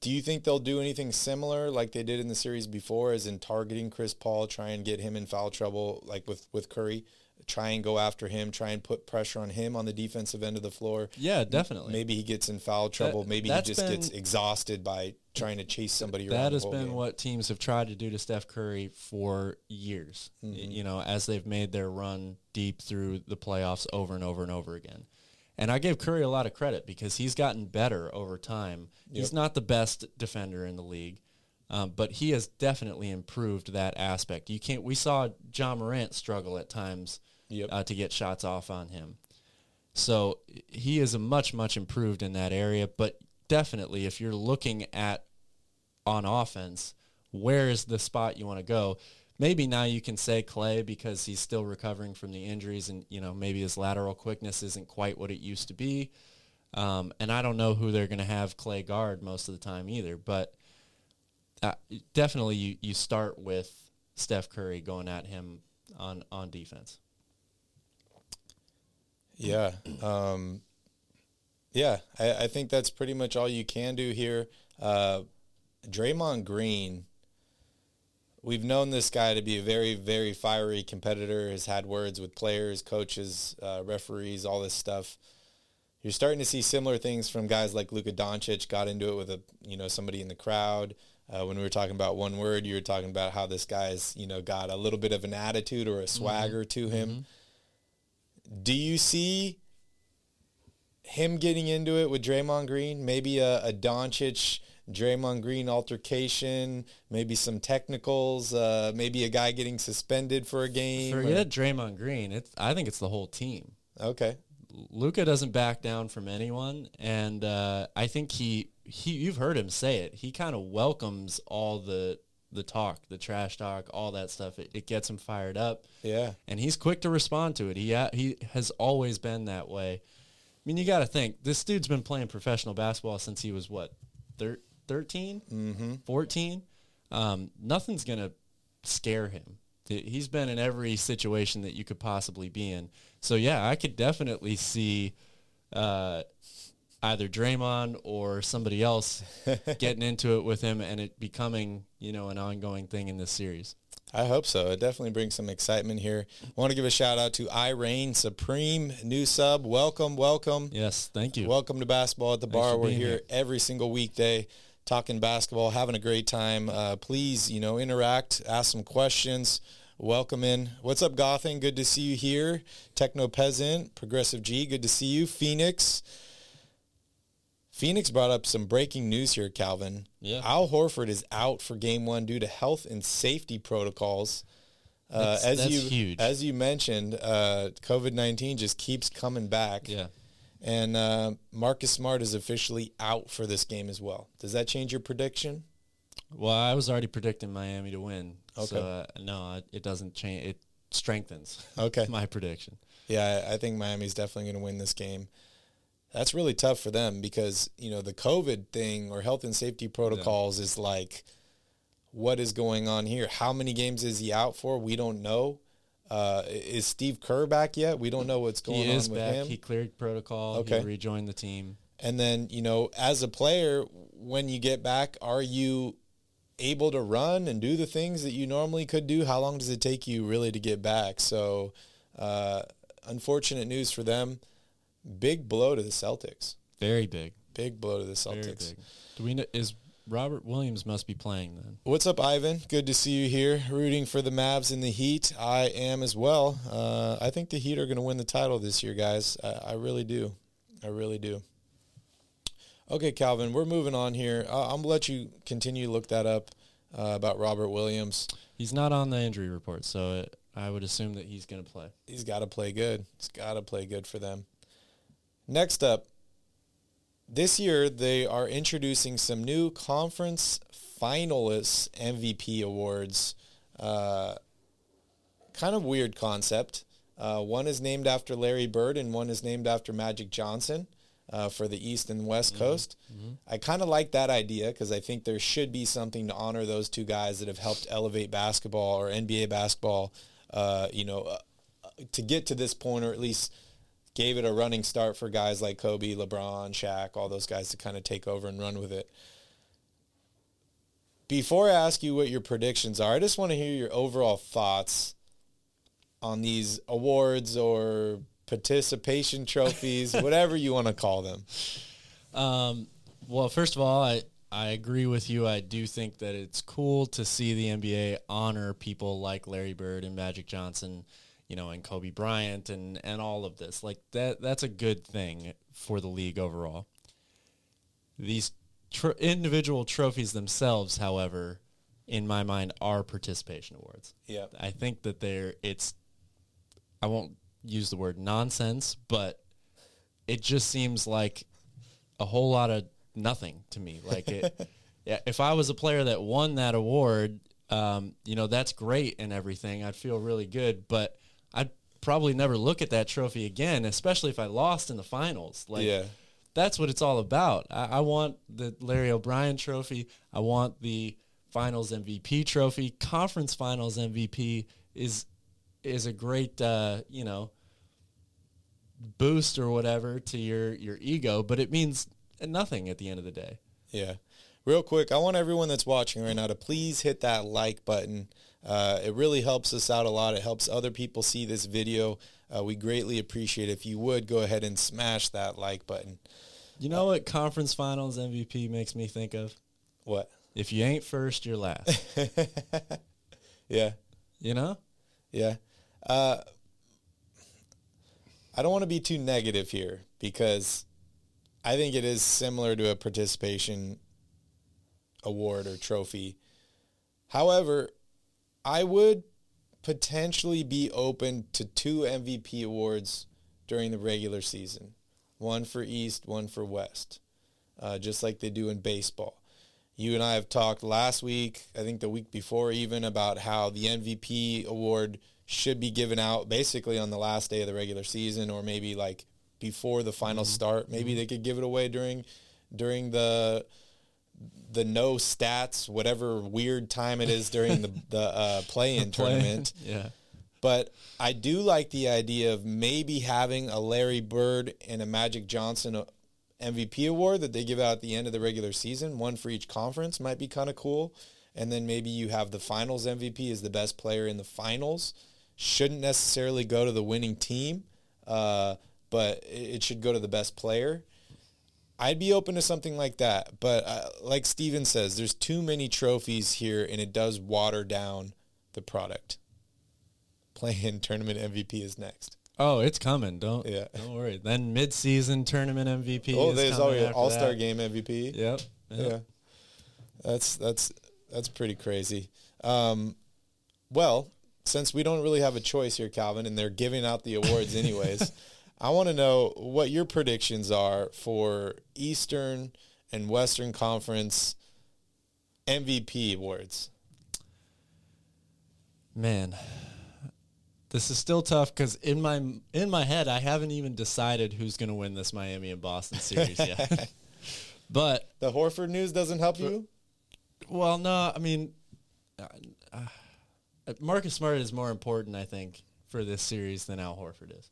do you think they'll do anything similar like they did in the series before, as in targeting Chris Paul, try and get him in foul trouble, like with with Curry, try and go after him, try and put pressure on him on the defensive end of the floor? Yeah, definitely. Maybe he gets in foul trouble. Maybe he just gets exhausted by trying to chase somebody around. That has been game. what teams have tried to do to Steph Curry for years. Mm-hmm. You know, as they've made their run deep through the playoffs over and over and over again. And I give Curry a lot of credit because he's gotten better over time. He's not the best defender in the league, um, but he has definitely improved that aspect. You can't. We saw Ja Morant struggle at times Yep. uh, to get shots off on him. So he is a much much improved in that area. But definitely, if you're looking at on offense, where is the spot you want to go? Maybe now you can say Klay because he's still recovering from the injuries, and you know maybe his lateral quickness isn't quite what it used to be. Um, and I don't know who they're going to have Klay guard most of the time either. But uh, definitely, you you start with Steph Curry going at him on on defense. Yeah. Um, yeah, I, I think that's pretty much all you can do here. Uh, Draymond Green, we've known this guy to be a very, very fiery competitor, has had words with players, coaches, uh, referees, all this stuff. You're starting to see similar things from guys like Luka Doncic, got into it with a, you know, somebody in the crowd. Uh, when we were talking about one word, you were talking about how this guy's, you know, got a little bit of an attitude or a swagger mm-hmm. to him. Mm-hmm. Do you see him getting into it with Draymond Green? Maybe a, a Doncic Draymond Green altercation, maybe some technicals, uh, maybe a guy getting suspended for a game. Forget or? Draymond Green. It's I think it's the whole team. Okay. Luka doesn't back down from anyone, and uh, I think he he you've heard him say it. He kind of welcomes all the the talk, the trash talk, all that stuff. It, it, gets him fired up. Yeah, and he's quick to respond to it. He he has always been that way. I mean, you got to think this dude's been playing professional basketball since he was what, thir- 13, mm-hmm. 14. Um, nothing's gonna scare him. He's been in every situation that you could possibly be in. So yeah, I could definitely see uh, either Draymond or somebody else (laughs) getting into it with him and it becoming, you know, an ongoing thing in this series. I hope so. It definitely brings some excitement here. I want to give a shout out to Irene Supreme, new sub. Welcome, welcome. Yes, thank you. Welcome to Basketball at the Thanks Bar. We're here, here, every single weekday talking basketball, having a great time. Uh, please, you know, interact, ask some questions. Welcome in. What's up, Gotham? Good to see you here. Techno Peasant, Progressive G, good to see you. Phoenix. Phoenix brought up some breaking news here, Calvin. Yeah. Al Horford is out for game one due to health and safety protocols. Uh, that's, as that's you huge. as you mentioned, uh, COVID nineteen just keeps coming back. Yeah. And uh, Marcus Smart is officially out for this game as well. Does that change your prediction? Well, I was already predicting Miami to win. Okay. So, uh, no, it doesn't change. It strengthens okay. (laughs) my prediction. Yeah, I think Miami's definitely going to win this game. That's really tough for them because, you know, the COVID thing or health and safety protocols yeah. is like, what is going on here? How many games is he out for? We don't know. Uh, is Steve Kerr back yet? We don't know what's going he on with back. him. He cleared protocol. Okay. He rejoined the team. And then, you know, as a player, when you get back, are you able to run and do the things that you normally could do? How long does it take you really to get back? So, uh, unfortunate news for them. Big blow to the Celtics. Very big. Big blow to the Celtics. Do we know, is Robert Williams must be playing then. What's up, Ivan? Good to see you here, rooting for the Mavs in the Heat. I am as well. Uh, I think the Heat are going to win the title this year, guys. I, I really do. I really do. Okay, Calvin, we're moving on here. Uh, I'm gonna let you continue to look that up uh, about Robert Williams. He's not on the injury report, so it, I would assume that he's going to play. He's got to play good. He's got to play good for them. Next up, this year they are introducing some new conference finalists MVP awards. Uh, kind of weird concept. Uh, one is named after Larry Bird and one is named after Magic Johnson uh, for the East and West mm-hmm. Coast. Mm-hmm. I kind of like that idea because I think there should be something to honor those two guys that have helped elevate basketball or NBA basketball, uh, you know, uh, to get to this point or at least gave it a running start for guys like Kobe, LeBron, Shaq, all those guys to kind of take over and run with it. Before I ask you what your predictions are, I just want to hear your overall thoughts on these awards or participation (laughs) trophies, whatever you want to call them? Um, well, first of all, I, I agree with you. I do think that it's cool to see the NBA honor people like Larry Bird and Magic Johnson, you know, and Kobe Bryant and, and all of this. Like that that's a good thing for the league overall. These tr- individual trophies themselves, however, in my mind are participation awards. Yeah. I think that they're it's I won't use the word nonsense, but it just seems like a whole lot of nothing to me. Like it, (laughs) yeah, if I was a player that won that award, um, you know, that's great and everything. I'd feel really good, but probably never look at that trophy again, especially if I lost in the finals. Like, yeah. that's what it's all about. I, I want the Larry O'Brien trophy. I want the finals MVP trophy. Conference finals MVP is is a great, uh, you know, boost or whatever to your your ego, but it means nothing at the end of the day. Yeah. Real quick, I want everyone that's watching right now to please hit that like button. Uh, it really helps us out a lot. It helps other people see this video. Uh, we greatly appreciate it. if you would go ahead and smash that like button. You know what conference finals MVP makes me think of? What? If you ain't first, you're last. (laughs) Yeah. you know? Yeah. Uh, I don't want to be too negative here because I think it is similar to a participation award or trophy. However, I would potentially be open to two MVP awards during the regular season one for East, one for West, uh, just like they do in baseball. You and I have talked last week, I think the week before even, about how the MVP award should be given out basically on the last day of the regular season or maybe like before the final mm-hmm. start. Maybe mm-hmm. they could give it away during during the the no stats, whatever weird time it is during the the uh, (laughs) play-in tournament. (laughs) yeah. But I do like the idea of maybe having a Larry Bird and a Magic Johnson MVP award that they give out at the end of the regular season, one for each conference, might be kind of cool. And then maybe you have the finals MVP as the best player in the finals. Shouldn't necessarily go to the winning team, uh, but it should go to the best player. I'd be open to something like that. But uh, like Steven says, there's too many trophies here, and it does water down the product. Play-in tournament MVP is next. Oh, it's coming. Don't yeah. Don't worry. Then mid-season tournament MVP. Oh, there's already All-Star that. game MVP. Yep. yep. Yeah. That's that's that's pretty crazy. Um, well, since we don't really have a choice here, Calvin, and they're giving out the awards (laughs) anyways, I want to know what your predictions are for Eastern and Western Conference MVP awards. Man, this is still tough because in my in my head, I haven't even decided who's going to win this Miami and Boston series yet. (laughs) but the Horford news doesn't help you. Well, no, I mean, uh, uh, Marcus Smart is more important, I think, for this series than Al Horford is.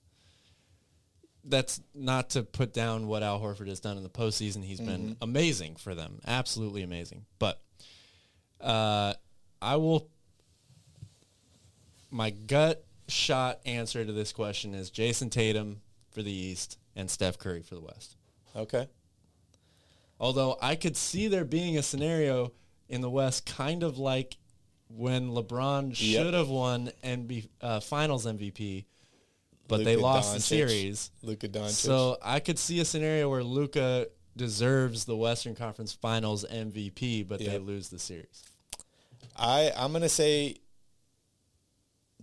That's not to put down what Al Horford has done in the postseason. He's mm-hmm. been amazing for them, absolutely amazing. But uh, I will. My gut shot answer to this question is Jayson Tatum for the East and Steph Curry for the West. Okay. Although I could see there being a scenario in the West, kind of like when LeBron yep. should have won NB, uh, Finals MVP, but Luka they lost Doncic, the series. Luka Doncic. So I could see a scenario where Luka deserves the Western Conference Finals MVP, but yep. they lose the series. I I'm gonna say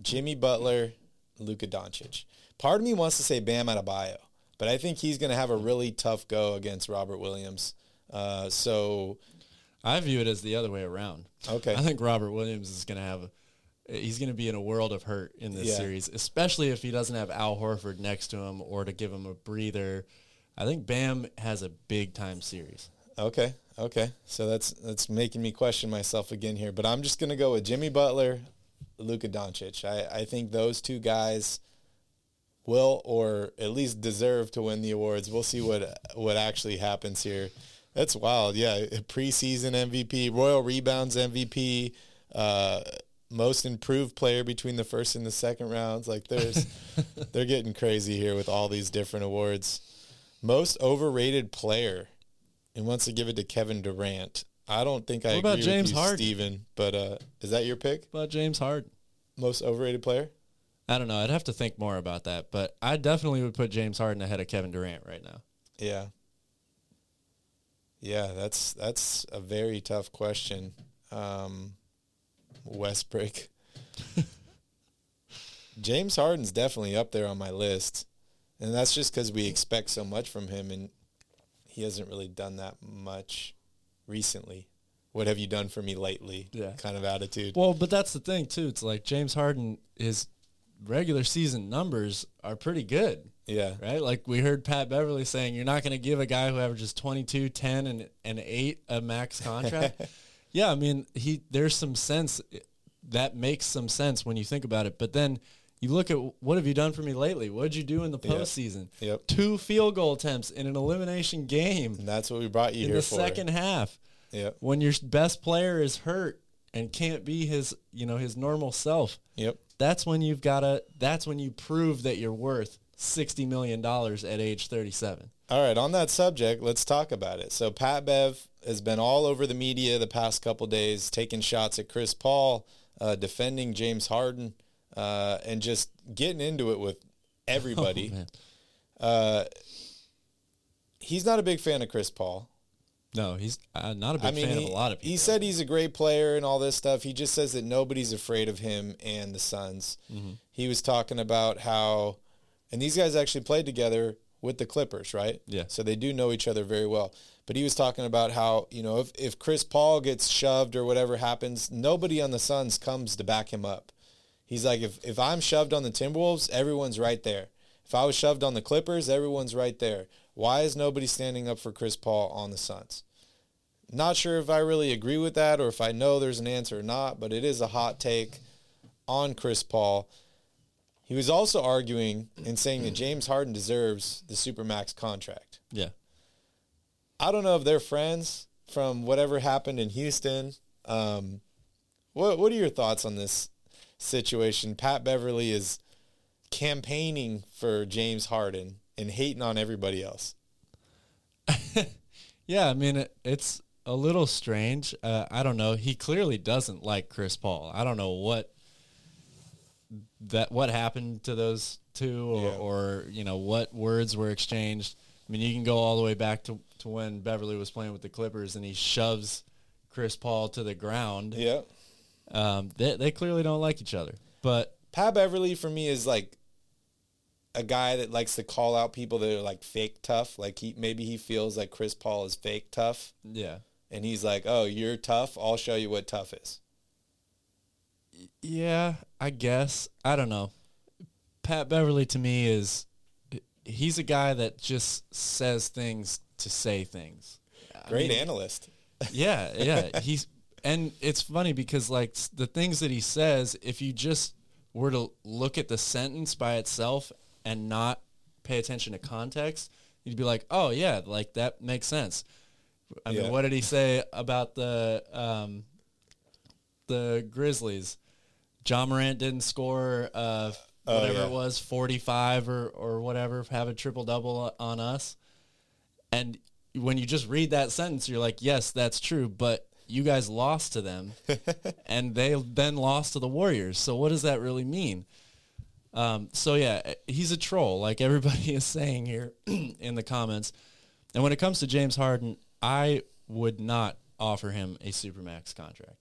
Jimmy Butler, Luka Doncic. Part of me wants to say Bam Adebayo, but I think he's going to have a really tough go against Robert Williams. Uh, so I view it as the other way around. Okay. I think Robert Williams is going to have a, he's going to be in a world of hurt in this yeah. series, especially if he doesn't have Al Horford next to him or to give him a breather. I think Bam has a big time series. Okay. Okay. So that's that's making me question myself again here, but I'm just going to go with Jimmy Butler, Luka Doncic. I, I think those two guys will or at least deserve to win the awards. We'll see what what actually happens here. That's wild. Yeah, preseason MVP, Royal Rebounds MVP, uh, most improved player between the first and the second rounds. Like there's (laughs) they're getting crazy here with all these different awards. Most overrated player. And wants to give it to Kevin Durant. I don't think I what about agree James with you, Harden? Steven, but uh, is that your pick? What about James Harden? Most overrated player? I don't know. I'd have to think more about that, but I definitely would put James Harden ahead of Kevin Durant right now. Yeah. Yeah, that's that's a very tough question. Um, Westbrook. (laughs) James Harden's definitely up there on my list. And that's just because we expect so much from him, and he hasn't really done that much recently. What have you done for me lately? Yeah. Kind of attitude. Well, but that's the thing too. It's like James Harden, his regular season numbers are pretty good. Yeah. Right? Like we heard Pat Beverley saying you're not going to give a guy who averages 22, 10 and and 8 a max contract. (laughs) yeah, I mean, he there's some sense eh, that makes some sense when you think about it, but then You look at what have you done for me lately? What did you do in the Yep. postseason? Yep. Two field goal attempts in an elimination game And that's what we brought you in here the for. second half. Yep. When your best player is hurt and can't be his, you know, his normal self, Yep. that's when you've got to. That's when you prove that you're worth sixty million dollars at age thirty-seven. All right, on that subject, let's talk about it. So Pat Bev has been all over the media the past couple days, taking shots at Chris Paul, uh, defending James Harden, uh, and just getting into it with everybody. (laughs) Oh, uh, he's not a big fan of Chris Paul. No, he's uh, not a big I mean, fan he, of a lot of people. he said he's a great player and all this stuff. He just says that nobody's afraid of him and the Suns. Mm-hmm. He was talking about how, and these guys actually played together with the Clippers, right? Yeah. So they do know each other very well. But he was talking about how, you know, if, if Chris Paul gets shoved or whatever happens, nobody on the Suns comes to back him up. He's like, if, if I'm shoved on the Timberwolves, everyone's right there. If I was shoved on the Clippers, everyone's right there. Why is nobody standing up for Chris Paul on the Suns? Not sure if I really agree with that or if I know there's an answer or not, but it is a hot take on Chris Paul. He was also arguing and saying that James Harden deserves the Supermax contract. yeah. I don't know if they're friends from whatever happened in Houston. Um, what What are your thoughts on this situation? Pat Beverley is campaigning for James Harden and hating on everybody else. (laughs) Yeah, I mean it, it's a little strange. Uh, I don't know. He clearly doesn't like Chris Paul. I don't know what that what happened to those two, or, Yeah. or you know what words were exchanged. I mean, you can go all the way back to to when Beverley was playing with the Clippers, and he shoves Chris Paul to the ground. Yeah. Um, they they clearly don't like each other. But Pat Beverley for me is like a guy that likes to call out people that are like fake tough. Like he maybe he feels like Chris Paul is fake tough, yeah, and he's like, "Oh, you're tough. I'll show you what tough is." Yeah, I guess. I don't know. Pat Beverley to me is he's a guy that just says things to say things. I Great mean, analyst. (laughs) Yeah, yeah. He's and it's funny because like the things that he says, if you just were to look at the sentence by itself and not pay attention to context, you'd be like, "Oh yeah, like that makes sense." I Yeah. mean, what did he say about the um, the Grizzlies? Ja Morant didn't score uh, Oh, whatever yeah. it was, forty five or or whatever, have a triple double on us. And when you just read that sentence, you're like, yes, that's true, but you guys lost to them, (laughs) and they then lost to the Warriors. So what does that really mean? Um, so yeah, he's a troll, like everybody (laughs) is saying here (clears throat) in the comments. And when it comes to James Harden, I would not offer him a supermax contract.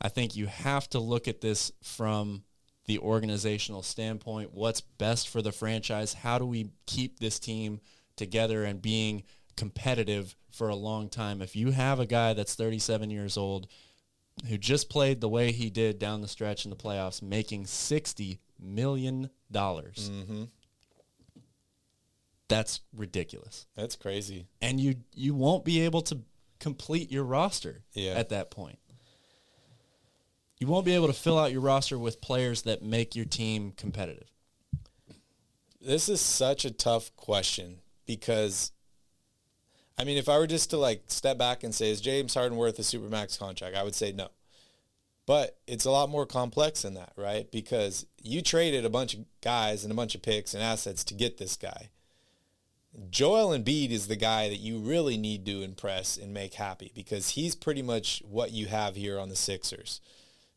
I think you have to look at this from the organizational standpoint. What's best for the franchise? How do we keep this team together and being competitive for a long time? If you have a guy that's 37 years old who just played the way he did down the stretch in the playoffs, making 60 million dollars. Mm-hmm. That's ridiculous. That's crazy. And you you won't be able to complete your roster Yeah. at that point. You won't be able to fill out your roster with players that make your team competitive. This is such a tough question because, I mean, if I were just to like step back and say, is James Harden worth a supermax contract? I would say no. But it's a lot more complex than that, right? Because you traded a bunch of guys and a bunch of picks and assets to get this guy. Joel Embiid is the guy that you really need to impress and make happy because he's pretty much what you have here on the Sixers.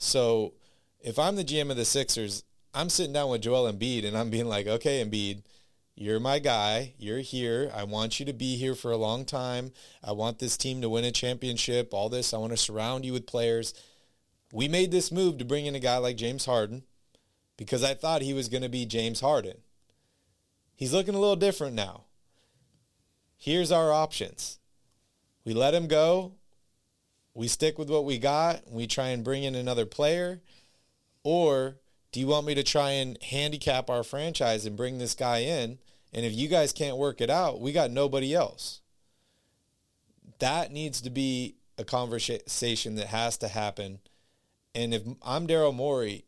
So if I'm the GM of the Sixers, I'm sitting down with Joel Embiid and I'm being like, okay, Embiid, you're my guy. You're here. I want you to be here for a long time. I want this team to win a championship, all this. I want to surround you with players. We made this move to bring in a guy like James Harden because I thought he was going to be James Harden. He's looking a little different now. Here's our options. We let him go. We stick with what we got. We try and bring in another player. Or do you want me to try and handicap our franchise and bring this guy in? And if you guys can't work it out, we got nobody else. That needs to be a conversation that has to happen. And if I'm Daryl Morey,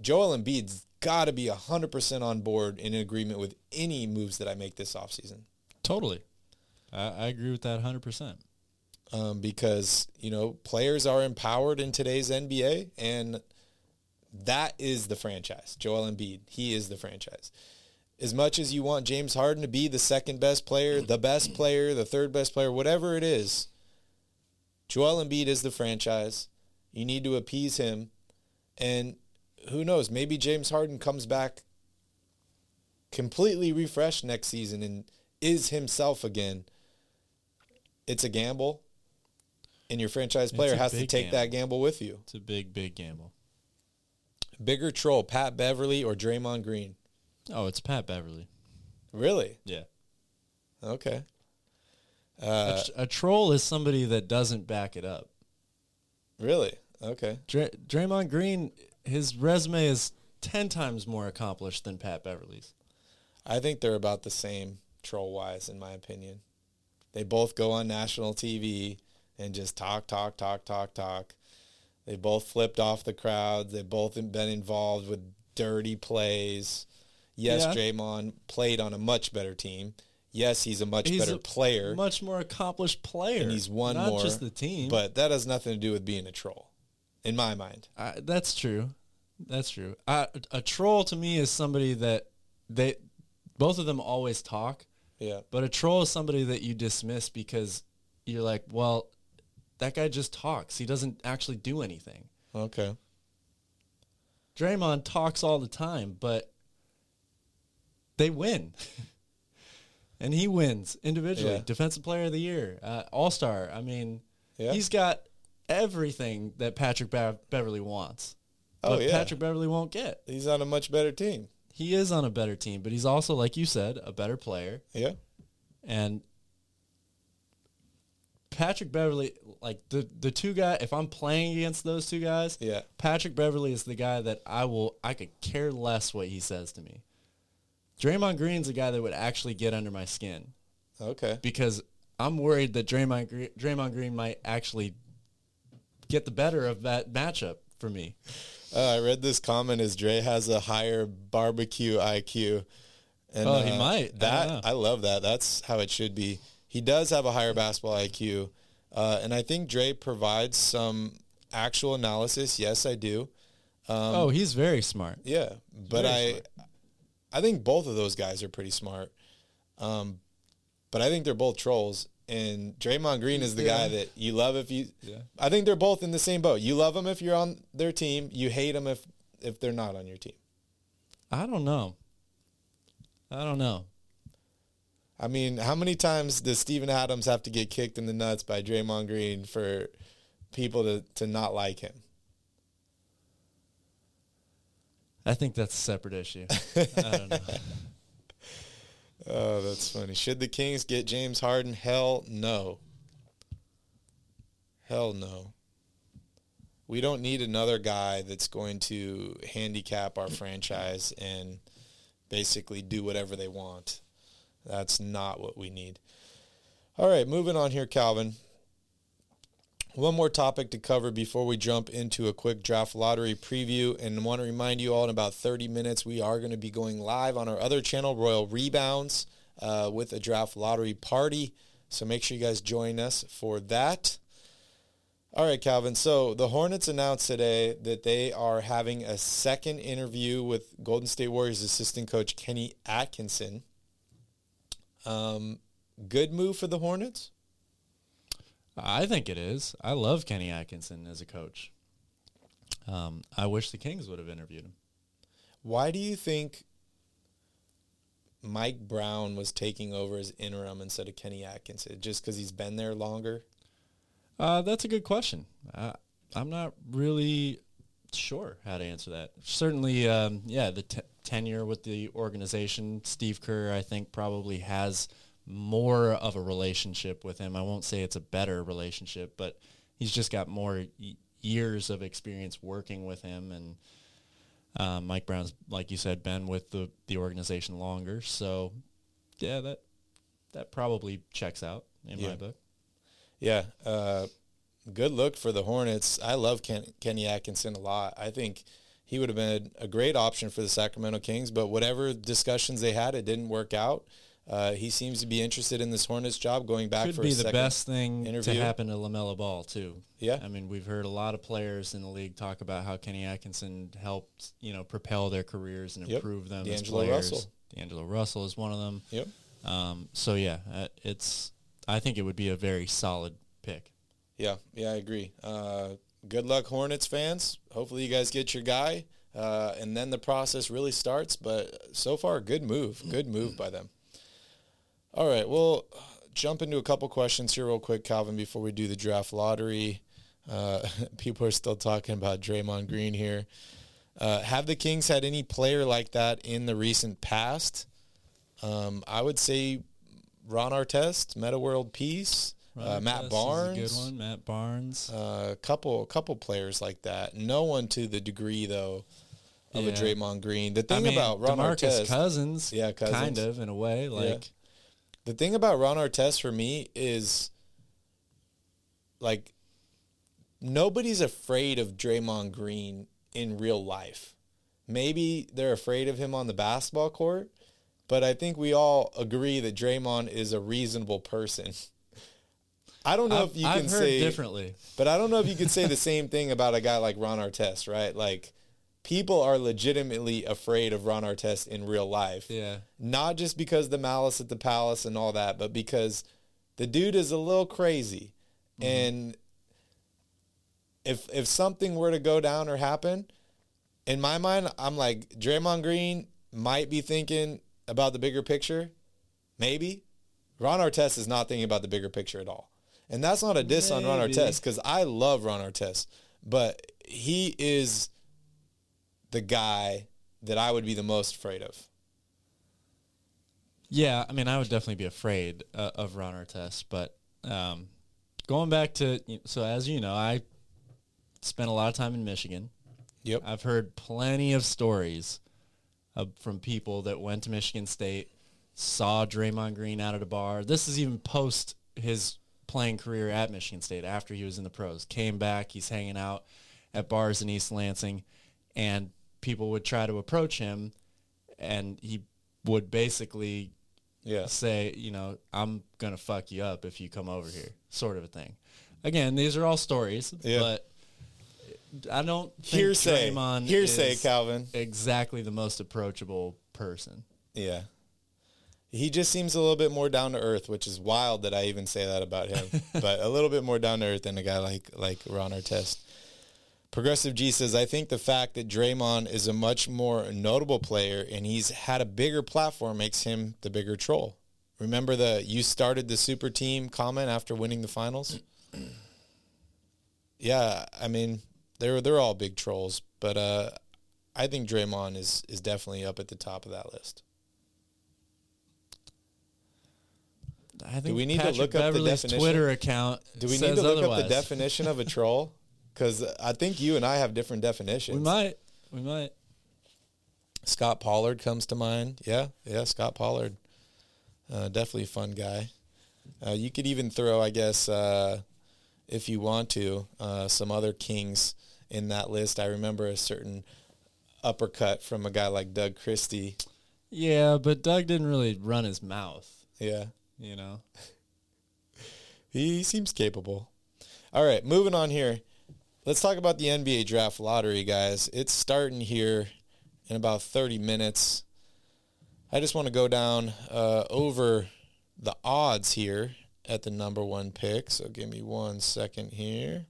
Joel Embiid's got to be 100% on board in agreement with any moves that I make this offseason. Totally. I, I agree with that 100%. Um, because, you know, players are empowered in today's NBA, and that is the franchise. Joel Embiid, he is the franchise. As much as you want James Harden to be the second best player, the best player, the third best player, whatever it is, Joel Embiid is the franchise. You need to appease him. And who knows, maybe James Harden comes back completely refreshed next season and is himself again. It's a gamble. And your franchise player has to take gamble. that gamble with you. It's a big, big gamble. Bigger troll, Pat Beverley or Draymond Green? Oh, it's Pat Beverley. Really? Yeah. Okay. a, Uh, tr- a troll is somebody that doesn't back it up. really? Okay. Dray- Draymond Green, his resume is 10 times more accomplished than Pat Beverley's. I think they're about the same troll wise, in my opinion. They both go on national TV and just talk, talk, talk, talk, talk. They both flipped off the crowd. They both been involved with dirty plays. Yes, Yeah. Draymond played on a much better team. Yes, he's a much He's better a player, Much more accomplished player. and he's won not more. just the team. But that has nothing to do with being a troll, in my mind. I, that's true. That's true. A troll to me is somebody that they both of them always talk, Yeah. but a troll is somebody that you dismiss because you're like, well, that guy just talks. He doesn't actually do anything. Okay. Draymond talks all the time, but they win. (laughs) and he wins individually. Yeah. Defensive player of the year, uh, all star. I mean, Yeah. he's got everything that Patrick Be- Beverley wants. Oh, but yeah. Patrick Beverley won't get. He's on a much better team. He is on a better team, but he's also, like you said, a better player. Yeah. And Patrick Beverley, like the the two guys, if I'm playing against those two guys, Yeah. Patrick Beverley is the guy that I will I could care less what he says to me. Draymond Green's the guy that would actually get under my skin Okay. because I'm worried that Draymond Green, Draymond Green might actually get the better of that matchup for me. Uh, I read this comment as Dre has a higher barbecue IQ. And, Oh, he uh, might. That know. I, love that. That's how it should be. He does have a higher basketball IQ, uh, and I think Dre provides some actual analysis. Yes, I do. oh, he's very smart. Yeah, but I, smart. I think both of those guys are pretty smart. Um, but I think they're both trolls. And Draymond Green is the guy that you love if you. Yeah. I think they're both in the same boat. You love them if you're on their team. You hate them if if they're not on your team. I don't know. I don't know. I mean, how many times does Steven Adams have to get kicked in the nuts by Draymond Green for people to, to not like him? I think that's a separate issue. (laughs) I don't know. Oh, that's funny. Should the Kings get James Harden? Hell no. Hell no. We don't need another guy that's going to handicap our franchise and basically do whatever they want. That's not what we need. All right, moving on here, Calvin. One more topic to cover before we jump into a quick draft lottery preview. And want to remind you all in about 30 minutes, we are going to be going live on our other channel, Royal Rebounds, uh, with a draft lottery party. So make sure you guys join us for that. All right, Calvin. So the Hornets announced today that they are having a second interview with Golden State Warriors assistant coach Kenny Atkinson. Um, good move for the Hornets. I think it is. I love Kenny Atkinson as a coach. Um, I wish the Kings would have interviewed him. Why do you think Mike Brown was taking over as interim instead of Kenny Atkinson? Just because he's been there longer? Uh, that's a good question. Uh, I'm not really sure how to answer that. Certainly, um, yeah, the t- tenure with the organization, Steve Kerr, I think probably has more of a relationship with him. I won't say it's a better relationship, but he's just got more y- years of experience working with him. And uh, Mike Brown's, like you said, been with the, the organization longer. So, yeah, that that probably checks out in Yeah. my book. Yeah. Uh, good look for the Hornets. I love Ken- Kenny Atkinson a lot. I think he would have been a great option for the Sacramento Kings. But whatever discussions they had, it didn't work out. Uh, he seems to be interested in this Hornets job, going back Could for be a the best thing interview. to happen to LaMelo Ball too. Yeah. I mean, we've heard a lot of players in the league talk about how Kenny Atkinson helped you know propel their careers and Yep. improve them as D'Angelo players. Russell. D'Angelo Russell is one of them. Yep. Um, so yeah, uh, it's I think it would be a very solid pick. Yeah, yeah, I agree. Uh, good luck, Hornets fans. Hopefully, you guys get your guy, uh, and then the process really starts. But so far, good move. Good move by them. All right, we'll jump into a couple questions here real quick, Calvin, before we do the draft lottery. Uh, (laughs) people are still talking about Draymond Green here. Uh, have the Kings had any player like that in the recent past? Um, I would say Ron Artest, Metta World Peace, uh, Matt Barnes, a good one. Matt Barnes. a couple couple players like that. No one to the degree though of a Yeah. Draymond Green. The I thing mean, about Ron DeMarcus Artest, Cousins, Yeah, Cousins. kind of in a way. Like, the thing about Ron Artest for me is like nobody's afraid of Draymond Green in real life. Maybe they're afraid of him on the basketball court, but I think we all agree that Draymond is a reasonable person. (laughs) I don't know I've, if you I've can heard say differently. But I don't know if you could say the same thing about a guy like Ron Artest, right? Like people are legitimately afraid of Ron Artest in real life. Yeah. Not just because the malice at the palace and all that, but because the dude is a little crazy. Mm-hmm. And if if something were to go down or happen, in my mind, I'm like Draymond Green might be thinking about the bigger picture. Maybe. Ron Artest is not thinking about the bigger picture at all. And that's not a diss on Ron Maybe. Artest because I love Ron Artest, but he is the guy that I would be the most afraid of. Yeah, I mean, I would definitely be afraid uh, of Ron Artest, but um, going back to so as you know, I spent a lot of time in Michigan. Yep. I've heard plenty of stories of, from people that went to Michigan State, saw Draymond Green out at a bar. This is even post his playing career at Michigan State after he was in the pros. Came back, he's hanging out at bars in East Lansing, and people would try to approach him, and he would basically Yeah. say, you know, I'm gonna fuck you up if you come over here, sort of a thing. Again, these are all stories, Yeah. but I don't think Hearsay. Draymond Hearsay, Calvin. exactly the most approachable person. Yeah. He just seems a little bit more down to earth, which is wild that I even say that about him. (laughs) but a little bit more down to earth than a guy like like Ron Artest. Progressive G says, I think the fact that Draymond is a much more notable player and he's had a bigger platform makes him the bigger troll. Remember the you started the super team comment after winning the finals? (clears throat) yeah, I mean, they're they're all big trolls, but uh, I think Draymond is is definitely up at the top of that list. I think we need to Patrick look up the definition? Twitter account Do we need to look otherwise. up the definition of a troll? (laughs) Because I think you and I have different definitions. We might. We might. Scott Pollard comes to mind. Yeah, yeah, Scott Pollard. Uh, definitely a fun guy. Uh, you could even throw, I guess, uh, if you want to, uh, some other kings in that list. I remember a certain uppercut from a guy like Doug Christie. Yeah, but Doug didn't really run his mouth. Yeah, You know. he seems capable. All right, moving on here. Let's talk about the NBA draft lottery, guys. It's starting here in about 30 minutes. I just want to go down uh, over the odds here at the number one pick. So give me one second here.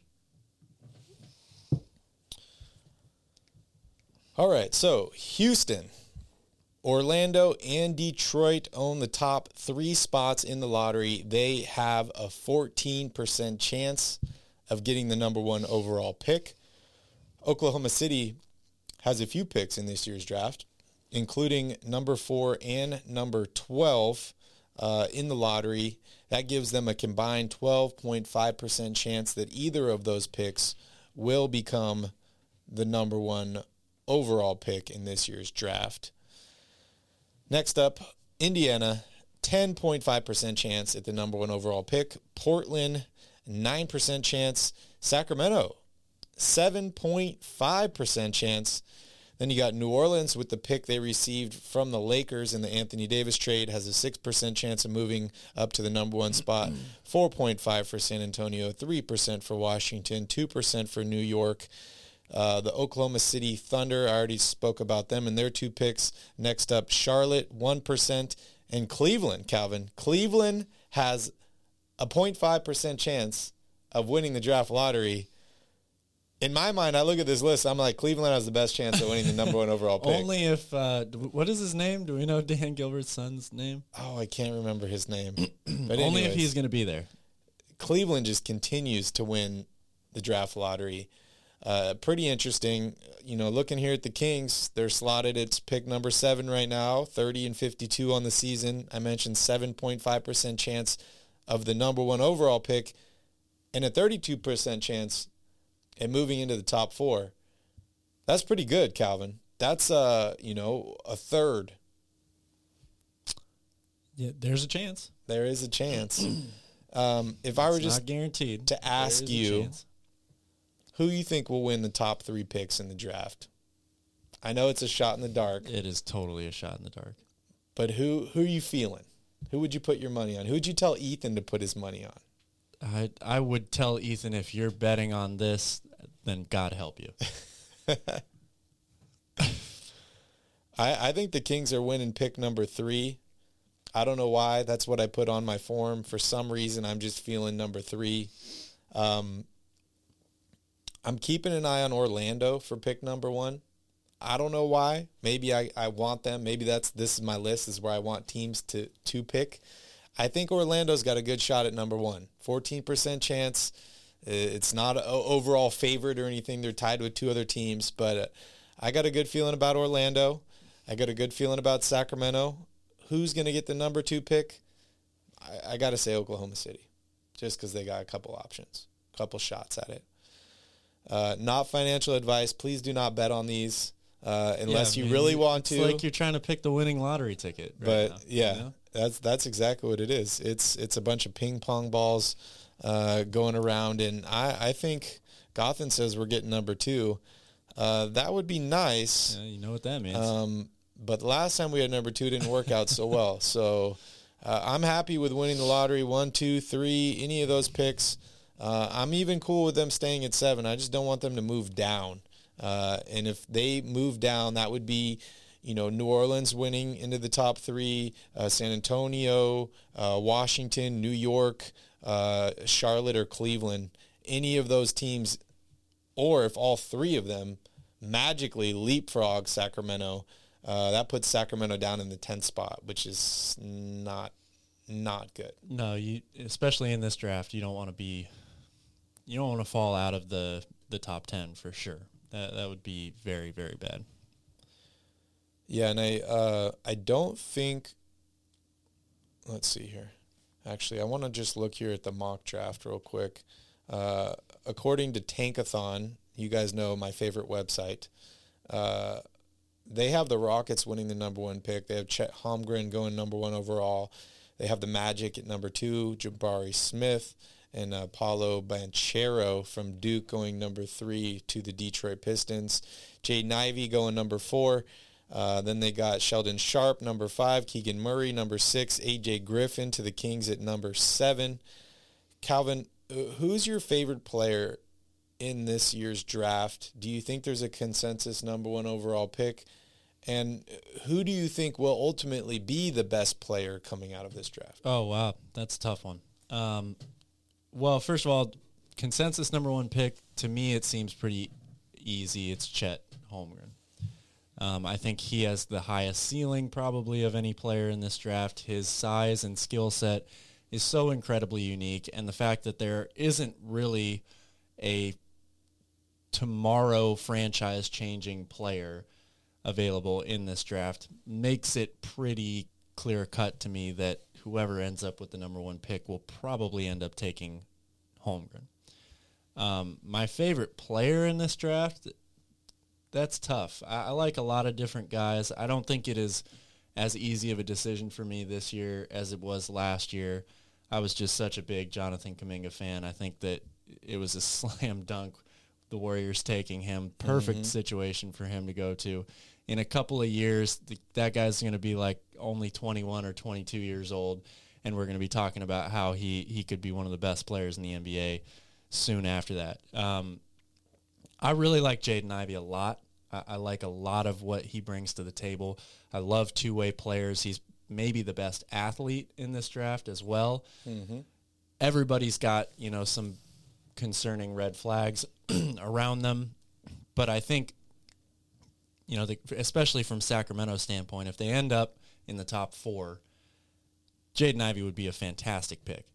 All right, so Houston, Orlando, and Detroit own the top three spots in the lottery. They have a 14% chance of getting the number one overall pick. Oklahoma City has a few picks in this year's draft, including number four and number 12 uh, in the lottery. That gives them a combined 12.5% chance that either of those picks will become the number one overall pick in this year's draft. Next up, Indiana, 10.5% chance at the number one overall pick. Portland, 9% chance. Sacramento, 7.5% chance. Then you got New Orleans with the pick they received from the Lakers in the Anthony Davis trade has a 6% chance of moving up to the number one spot. 4.5 for San Antonio, 3% for Washington, 2% for New York. Uh, the Oklahoma City Thunder, I already spoke about them and their two picks. Next up, Charlotte, 1%, and Cleveland, Calvin. Cleveland has a 0.5% chance of winning the draft lottery in my mind, I look at this list. I'm like, Cleveland has the best chance of winning the number one overall pick. Only if uh, what is his name? Do we know Dan Gilbert's son's name? Oh, I can't remember his name. (clears throat) but only anyways, if he's going to be there. Cleveland just continues to win the draft lottery. Uh, pretty interesting. You know, looking here at the Kings, they're slotted. It's pick number seven right now, 30 and 52 on the season. I mentioned 7.5% chance of the number one overall pick and a 32% chance and moving into the top four. That's pretty good, Calvin. That's uh, you know, a third. Yeah, there's a chance. There is a chance. (clears throat) um, if I were just guaranteed to ask you, who you think will win the top three picks in the draft? I know it's a shot in the dark. It is totally a shot in the dark. But who who are you feeling? Who would you put your money on? Who would you tell Ethan to put his money on? I I would tell Ethan if you're betting on this, then God help you. (laughs) I I think the Kings are winning pick number three. I don't know why. That's what I put on my form. For some reason, I'm just feeling number three. Um, I'm keeping an eye on Orlando for pick number one. I don't know why. Maybe I, I want them. Maybe that's this is my list. This is where I want teams to to pick. I think Orlando's got a good shot at number one. 14% chance. It's not an overall favorite or anything. They're tied with two other teams, but uh, I got a good feeling about Orlando. I got a good feeling about Sacramento. Who's going to get the number two pick? I, I got to say Oklahoma City, just because they got a couple options, a couple shots at it. Uh, not financial advice. Please do not bet on these uh, unless yeah, you really want to. It's like you're trying to pick the winning lottery ticket. Right but now, yeah, you know? that's that's exactly what it is. It's it's a bunch of ping pong balls uh, going around, and I I think Gotham says we're getting number two. Uh, that would be nice. Yeah, you know what that means. Um, but last time we had number two didn't work out so well. So uh, I'm happy with winning the lottery. One, two, three, any of those picks. Uh, I'm even cool with them staying at seven. I just don't want them to move down. Uh, and if they move down, that would be, you know, New Orleans winning into the top three, uh, San Antonio, uh, Washington, New York, uh, Charlotte, or Cleveland. Any of those teams, or if all three of them magically leapfrog Sacramento, uh, that puts Sacramento down in the 10th spot, which is not not good. No, you especially in this draft, you don't want to be you don't want to fall out of the the top 10 for sure. That that would be very very bad. Yeah, and I uh, I don't think. Let's see here. Actually, I want to just look here at the mock draft real quick. Uh, according to Tankathon, you guys know my favorite website. Uh, they have the Rockets winning the number one pick. They have Chet Holmgren going number one overall. They have the Magic at number two, Jabari Smith and uh, Paolo Banchero from Duke going number three to the Detroit Pistons. Jaden Ivey going number four. Uh, then they got Shaedon Sharpe, number five, Keegan Murray, number six, AJ Griffin to the Kings at number seven. Calvin, who's your favorite player in this year's draft? Do you think there's a consensus number one overall pick? And who do you think will ultimately be the best player coming out of this draft? Oh, wow. That's a tough one. Um, well, first of all, consensus number one pick to me it seems pretty easy. It's Chet Holmgren. Um, I think he has the highest ceiling probably of any player in this draft. His size and skill set is so incredibly unique, and the fact that there isn't really a tomorrow franchise changing player available in this draft makes it pretty clear cut to me that whoever ends up with the number one pick will probably end up taking Holmgren. Um, my favorite player in this draft, that's tough. I, I, like a lot of different guys. I don't think it is as easy of a decision for me this year as it was last year. I was just such a big Jonathan Kuminga fan. I think that it was a (laughs) slam dunk the Warriors taking him. Perfect situation for him to go to. In a couple of years, the, that guy's going to be like only 21 or 22 years old, and we're going to be talking about how he he could be one of the best players in the NBA soon after that. Um, I really like Jaden Ivey a lot. I, I like a lot of what he brings to the table. I love two way players. He's maybe the best athlete in this draft as well. Everybody's got you know some concerning red flags (clears throat) around them, but I think you know the, especially from Sacramento's standpoint, if they end up in the top four, Jaden Ivey would be a fantastic pick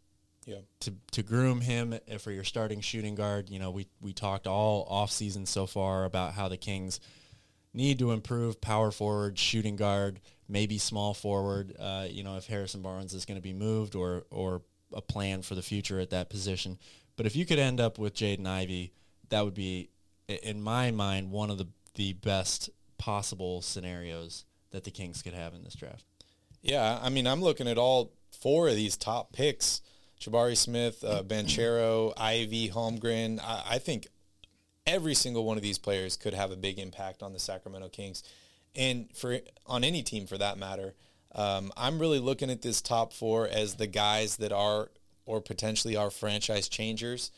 Yeah. to to groom him for your starting shooting guard. You know, we we talked all off season so far about how the Kings need to improve power forward, shooting guard, maybe small forward. Uh, you know, if Harrison Barnes is going to be moved or or a plan for the future at that position. But if you could end up with Jaden Ivey, that would be, in my mind, one of the the best possible scenarios that the Kings could have in this draft. Yeah, I mean, I'm looking at all four of these top picks: Jabari Smith, uh, (clears throat) Banchero, Ivey, Holmgren. I, I think every single one of these players could have a big impact on the Sacramento Kings, and for on any team for that matter. Um, I'm really looking at this top four as the guys that are or potentially are franchise changers.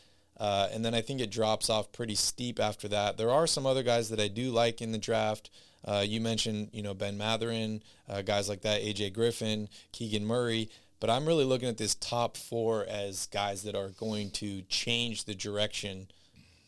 Uh, and then I think it drops off pretty steep after that. There are some other guys that I do like in the draft. Uh, you mentioned, you know, Ben Mathurin, uh, guys like that, AJ Griffin, Keegan Murray. But I'm really looking at this top four as guys that are going to change the direction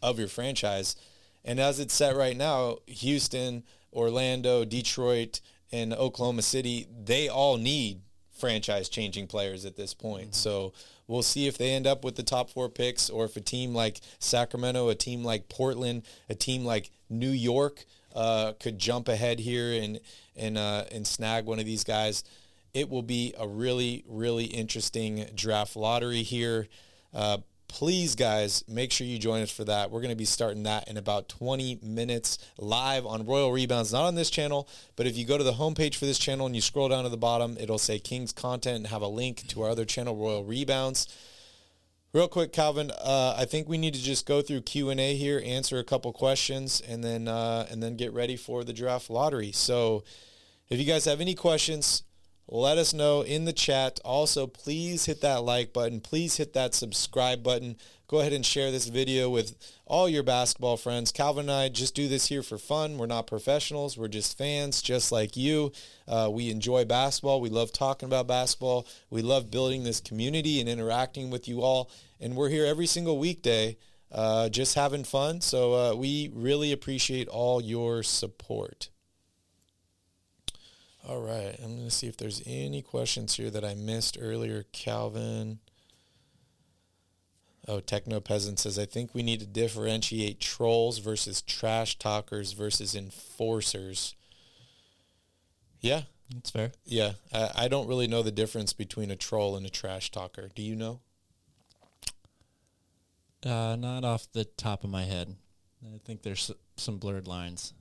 of your franchise. And as it's set right now, Houston, Orlando, Detroit, and Oklahoma City, they all need franchise changing players at this point. So we'll see if they end up with the top four picks or if a team like Sacramento, a team like Portland, a team like New York uh, could jump ahead here and and uh, and snag one of these guys. It will be a really really interesting draft lottery here. Uh, please guys make sure you join us for that. We're going to be starting that in about 20 minutes live on royal rebounds not on this channel but if you go to the homepage for this channel and you scroll down to the bottom it'll say king's content and have a link to our other channel royal rebounds. Real quick calvin uh, i think we need to just go through q&a here answer a couple questions and then uh, and then get ready for the draft lottery. So if you guys have any questions let us know in the chat. Also, please hit that like button. Please hit that subscribe button. Go ahead and share this video with all your basketball friends. Calvin and I just do this here for fun. We're not professionals. We're just fans, just like you. Uh, we enjoy basketball. We love talking about basketball. We love building this community and interacting with you all. And we're here every single weekday uh, just having fun. So uh, we really appreciate all your support. All right, I'm going to see if there's any questions here that I missed earlier. Calvin. Oh, Techno Peasant says, I think we need to differentiate trolls versus trash talkers versus enforcers. Yeah, That's fair. yeah. I, I don't really know the difference between a troll and a trash talker. Do you know? Uh, not off the top of my head. I think there's some blurred lines,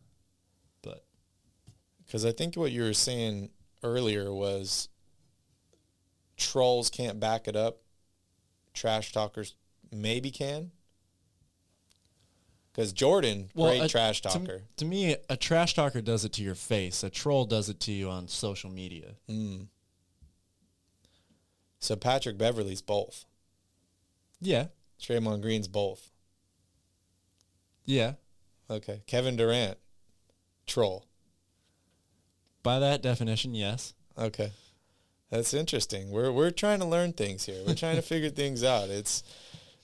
Because I think what you were saying earlier was trolls can't back it up. Trash talkers maybe can. Because Jordan, great a- trash to- talker. To, me, a trash talker does it to your face. A troll does it to you on social media. Mm. So Patrick Beverley's both. Yeah, Draymond Green's both. yeah. Okay. Kevin Durant, troll. By that definition, yes. Okay. That's interesting. We're we're trying to learn things here. We're trying to figure (laughs) things out. It's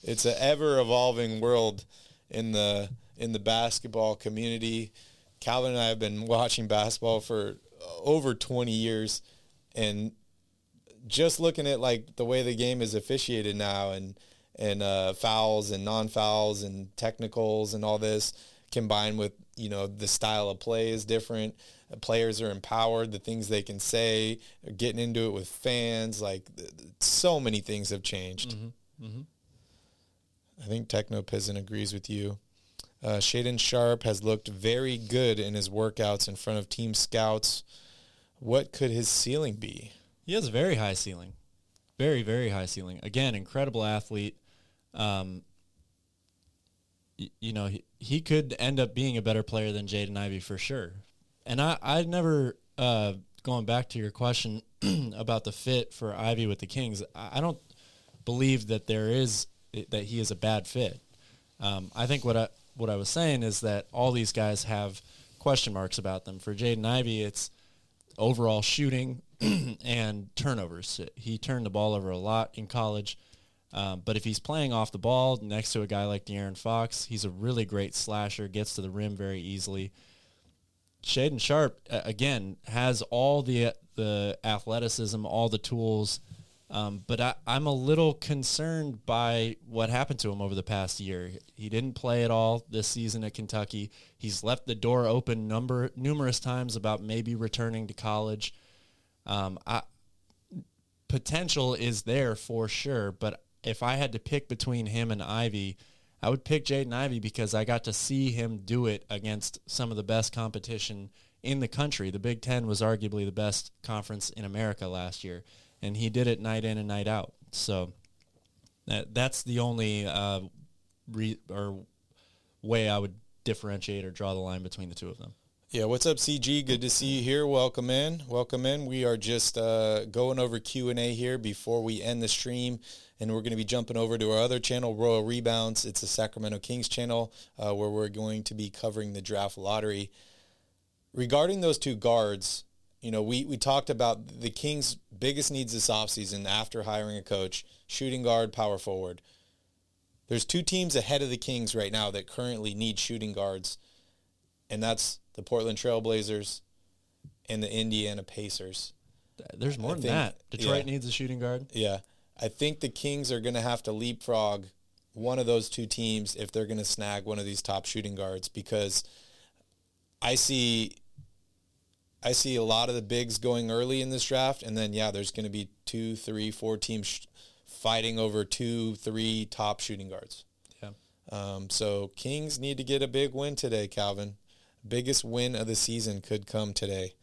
it's an ever evolving world in the in the basketball community. Calvin and I have been watching basketball for over 20 years and just looking at like the way the game is officiated now and and uh, fouls and non-fouls and technicals and all this combined with you know the style of play is different players are empowered the things they can say getting into it with fans like so many things have changed i think techno Peasant agrees with you uh, Shaedon Sharpe has looked very good in his workouts in front of team scouts. What could his ceiling be? He has a very high ceiling. Very, very high ceiling. Again, incredible athlete. Um, you know, he, he could end up being a better player than Jaden Ivey for sure. And I, I never, uh, going back to your question (clears throat) about the fit for Ivey with the Kings, I, I don't believe that there is, that he is a bad fit. Um, I think what I, what I was saying is that all these guys have question marks about them. For Jaden Ivey, it's overall shooting (clears throat) and turnovers. He turned the ball over a lot in college. Um, but if he's playing off the ball next to a guy like De'Aaron Fox, he's a really great slasher, gets to the rim very easily. Shaedon Sharpe uh, again, has all the the athleticism, all the tools, um, but I, I'm a little concerned by what happened to him over the past year. He didn't play at all this season at Kentucky. He's left the door open number numerous times about maybe returning to college. Um, I, potential is there for sure, but if I had to pick between him and Ivey, I would pick Jaden Ivey because I got to see him do it against some of the best competition in the country. The Big Ten was arguably the best conference in America last year, and he did it night in and night out. So that that's the only uh, re, or way I would differentiate or draw the line between the two of them. Yeah, what's up, CG? Good to see you here. Welcome in. Welcome in. We are just uh, going over Q and A here before we end the stream, and we're going to be jumping over to our other channel, Royal Rebounds. It's a Sacramento Kings channel uh, where we're going to be covering the draft lottery. Regarding those two guards, you know, we, we talked about the Kings' biggest needs this offseason after hiring a coach, shooting guard, power forward. There's two teams ahead of the Kings right now that currently need shooting guards, and that's the Portland Trailblazers, and the Indiana Pacers. There's more I than think, that. Detroit yeah, needs a shooting guard. Yeah. I think the Kings are going to have to leapfrog one of those two teams if they're going to snag one of these top shooting guards because I see I see a lot of the bigs going early in this draft and then yeah there's going to be two three four teams sh- fighting over two three top shooting guards yeah um, so Kings need to get a big win today Calvin biggest win of the season could come today.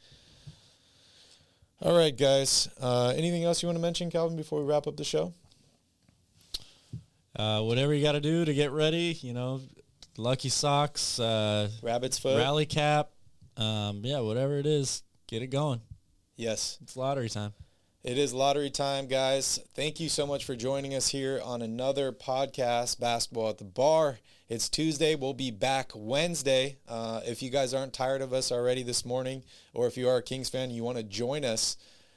All right, guys. Uh, anything else you want to mention, Calvin, before we wrap up the show? Uh, whatever you got to do to get ready, you know, lucky socks, uh, rabbit's foot, rally cap, um, yeah, whatever it is, get it going. Yes, it's lottery time. It is lottery time, guys. Thank you so much for joining us here on another podcast, Basketball at the Bar. It's Tuesday. We'll be back Wednesday. Uh, if you guys aren't tired of us already this morning, or if you are a Kings fan, and you want to join us.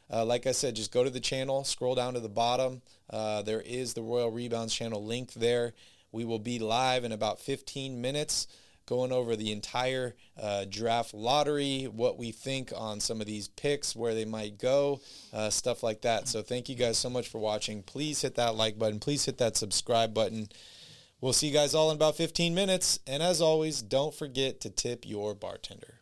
Uh, like I said, just go to the channel, scroll down to the bottom. Uh, there is the Royal Rebounds channel link there. We will be live in about 15 minutes going over the entire uh, draft lottery, what we think on some of these picks, where they might go, uh, stuff like that. So thank you guys so much for watching. Please hit that like button. Please hit that subscribe button. We'll see you guys all in about 15 minutes. And as always, don't forget to tip your bartender.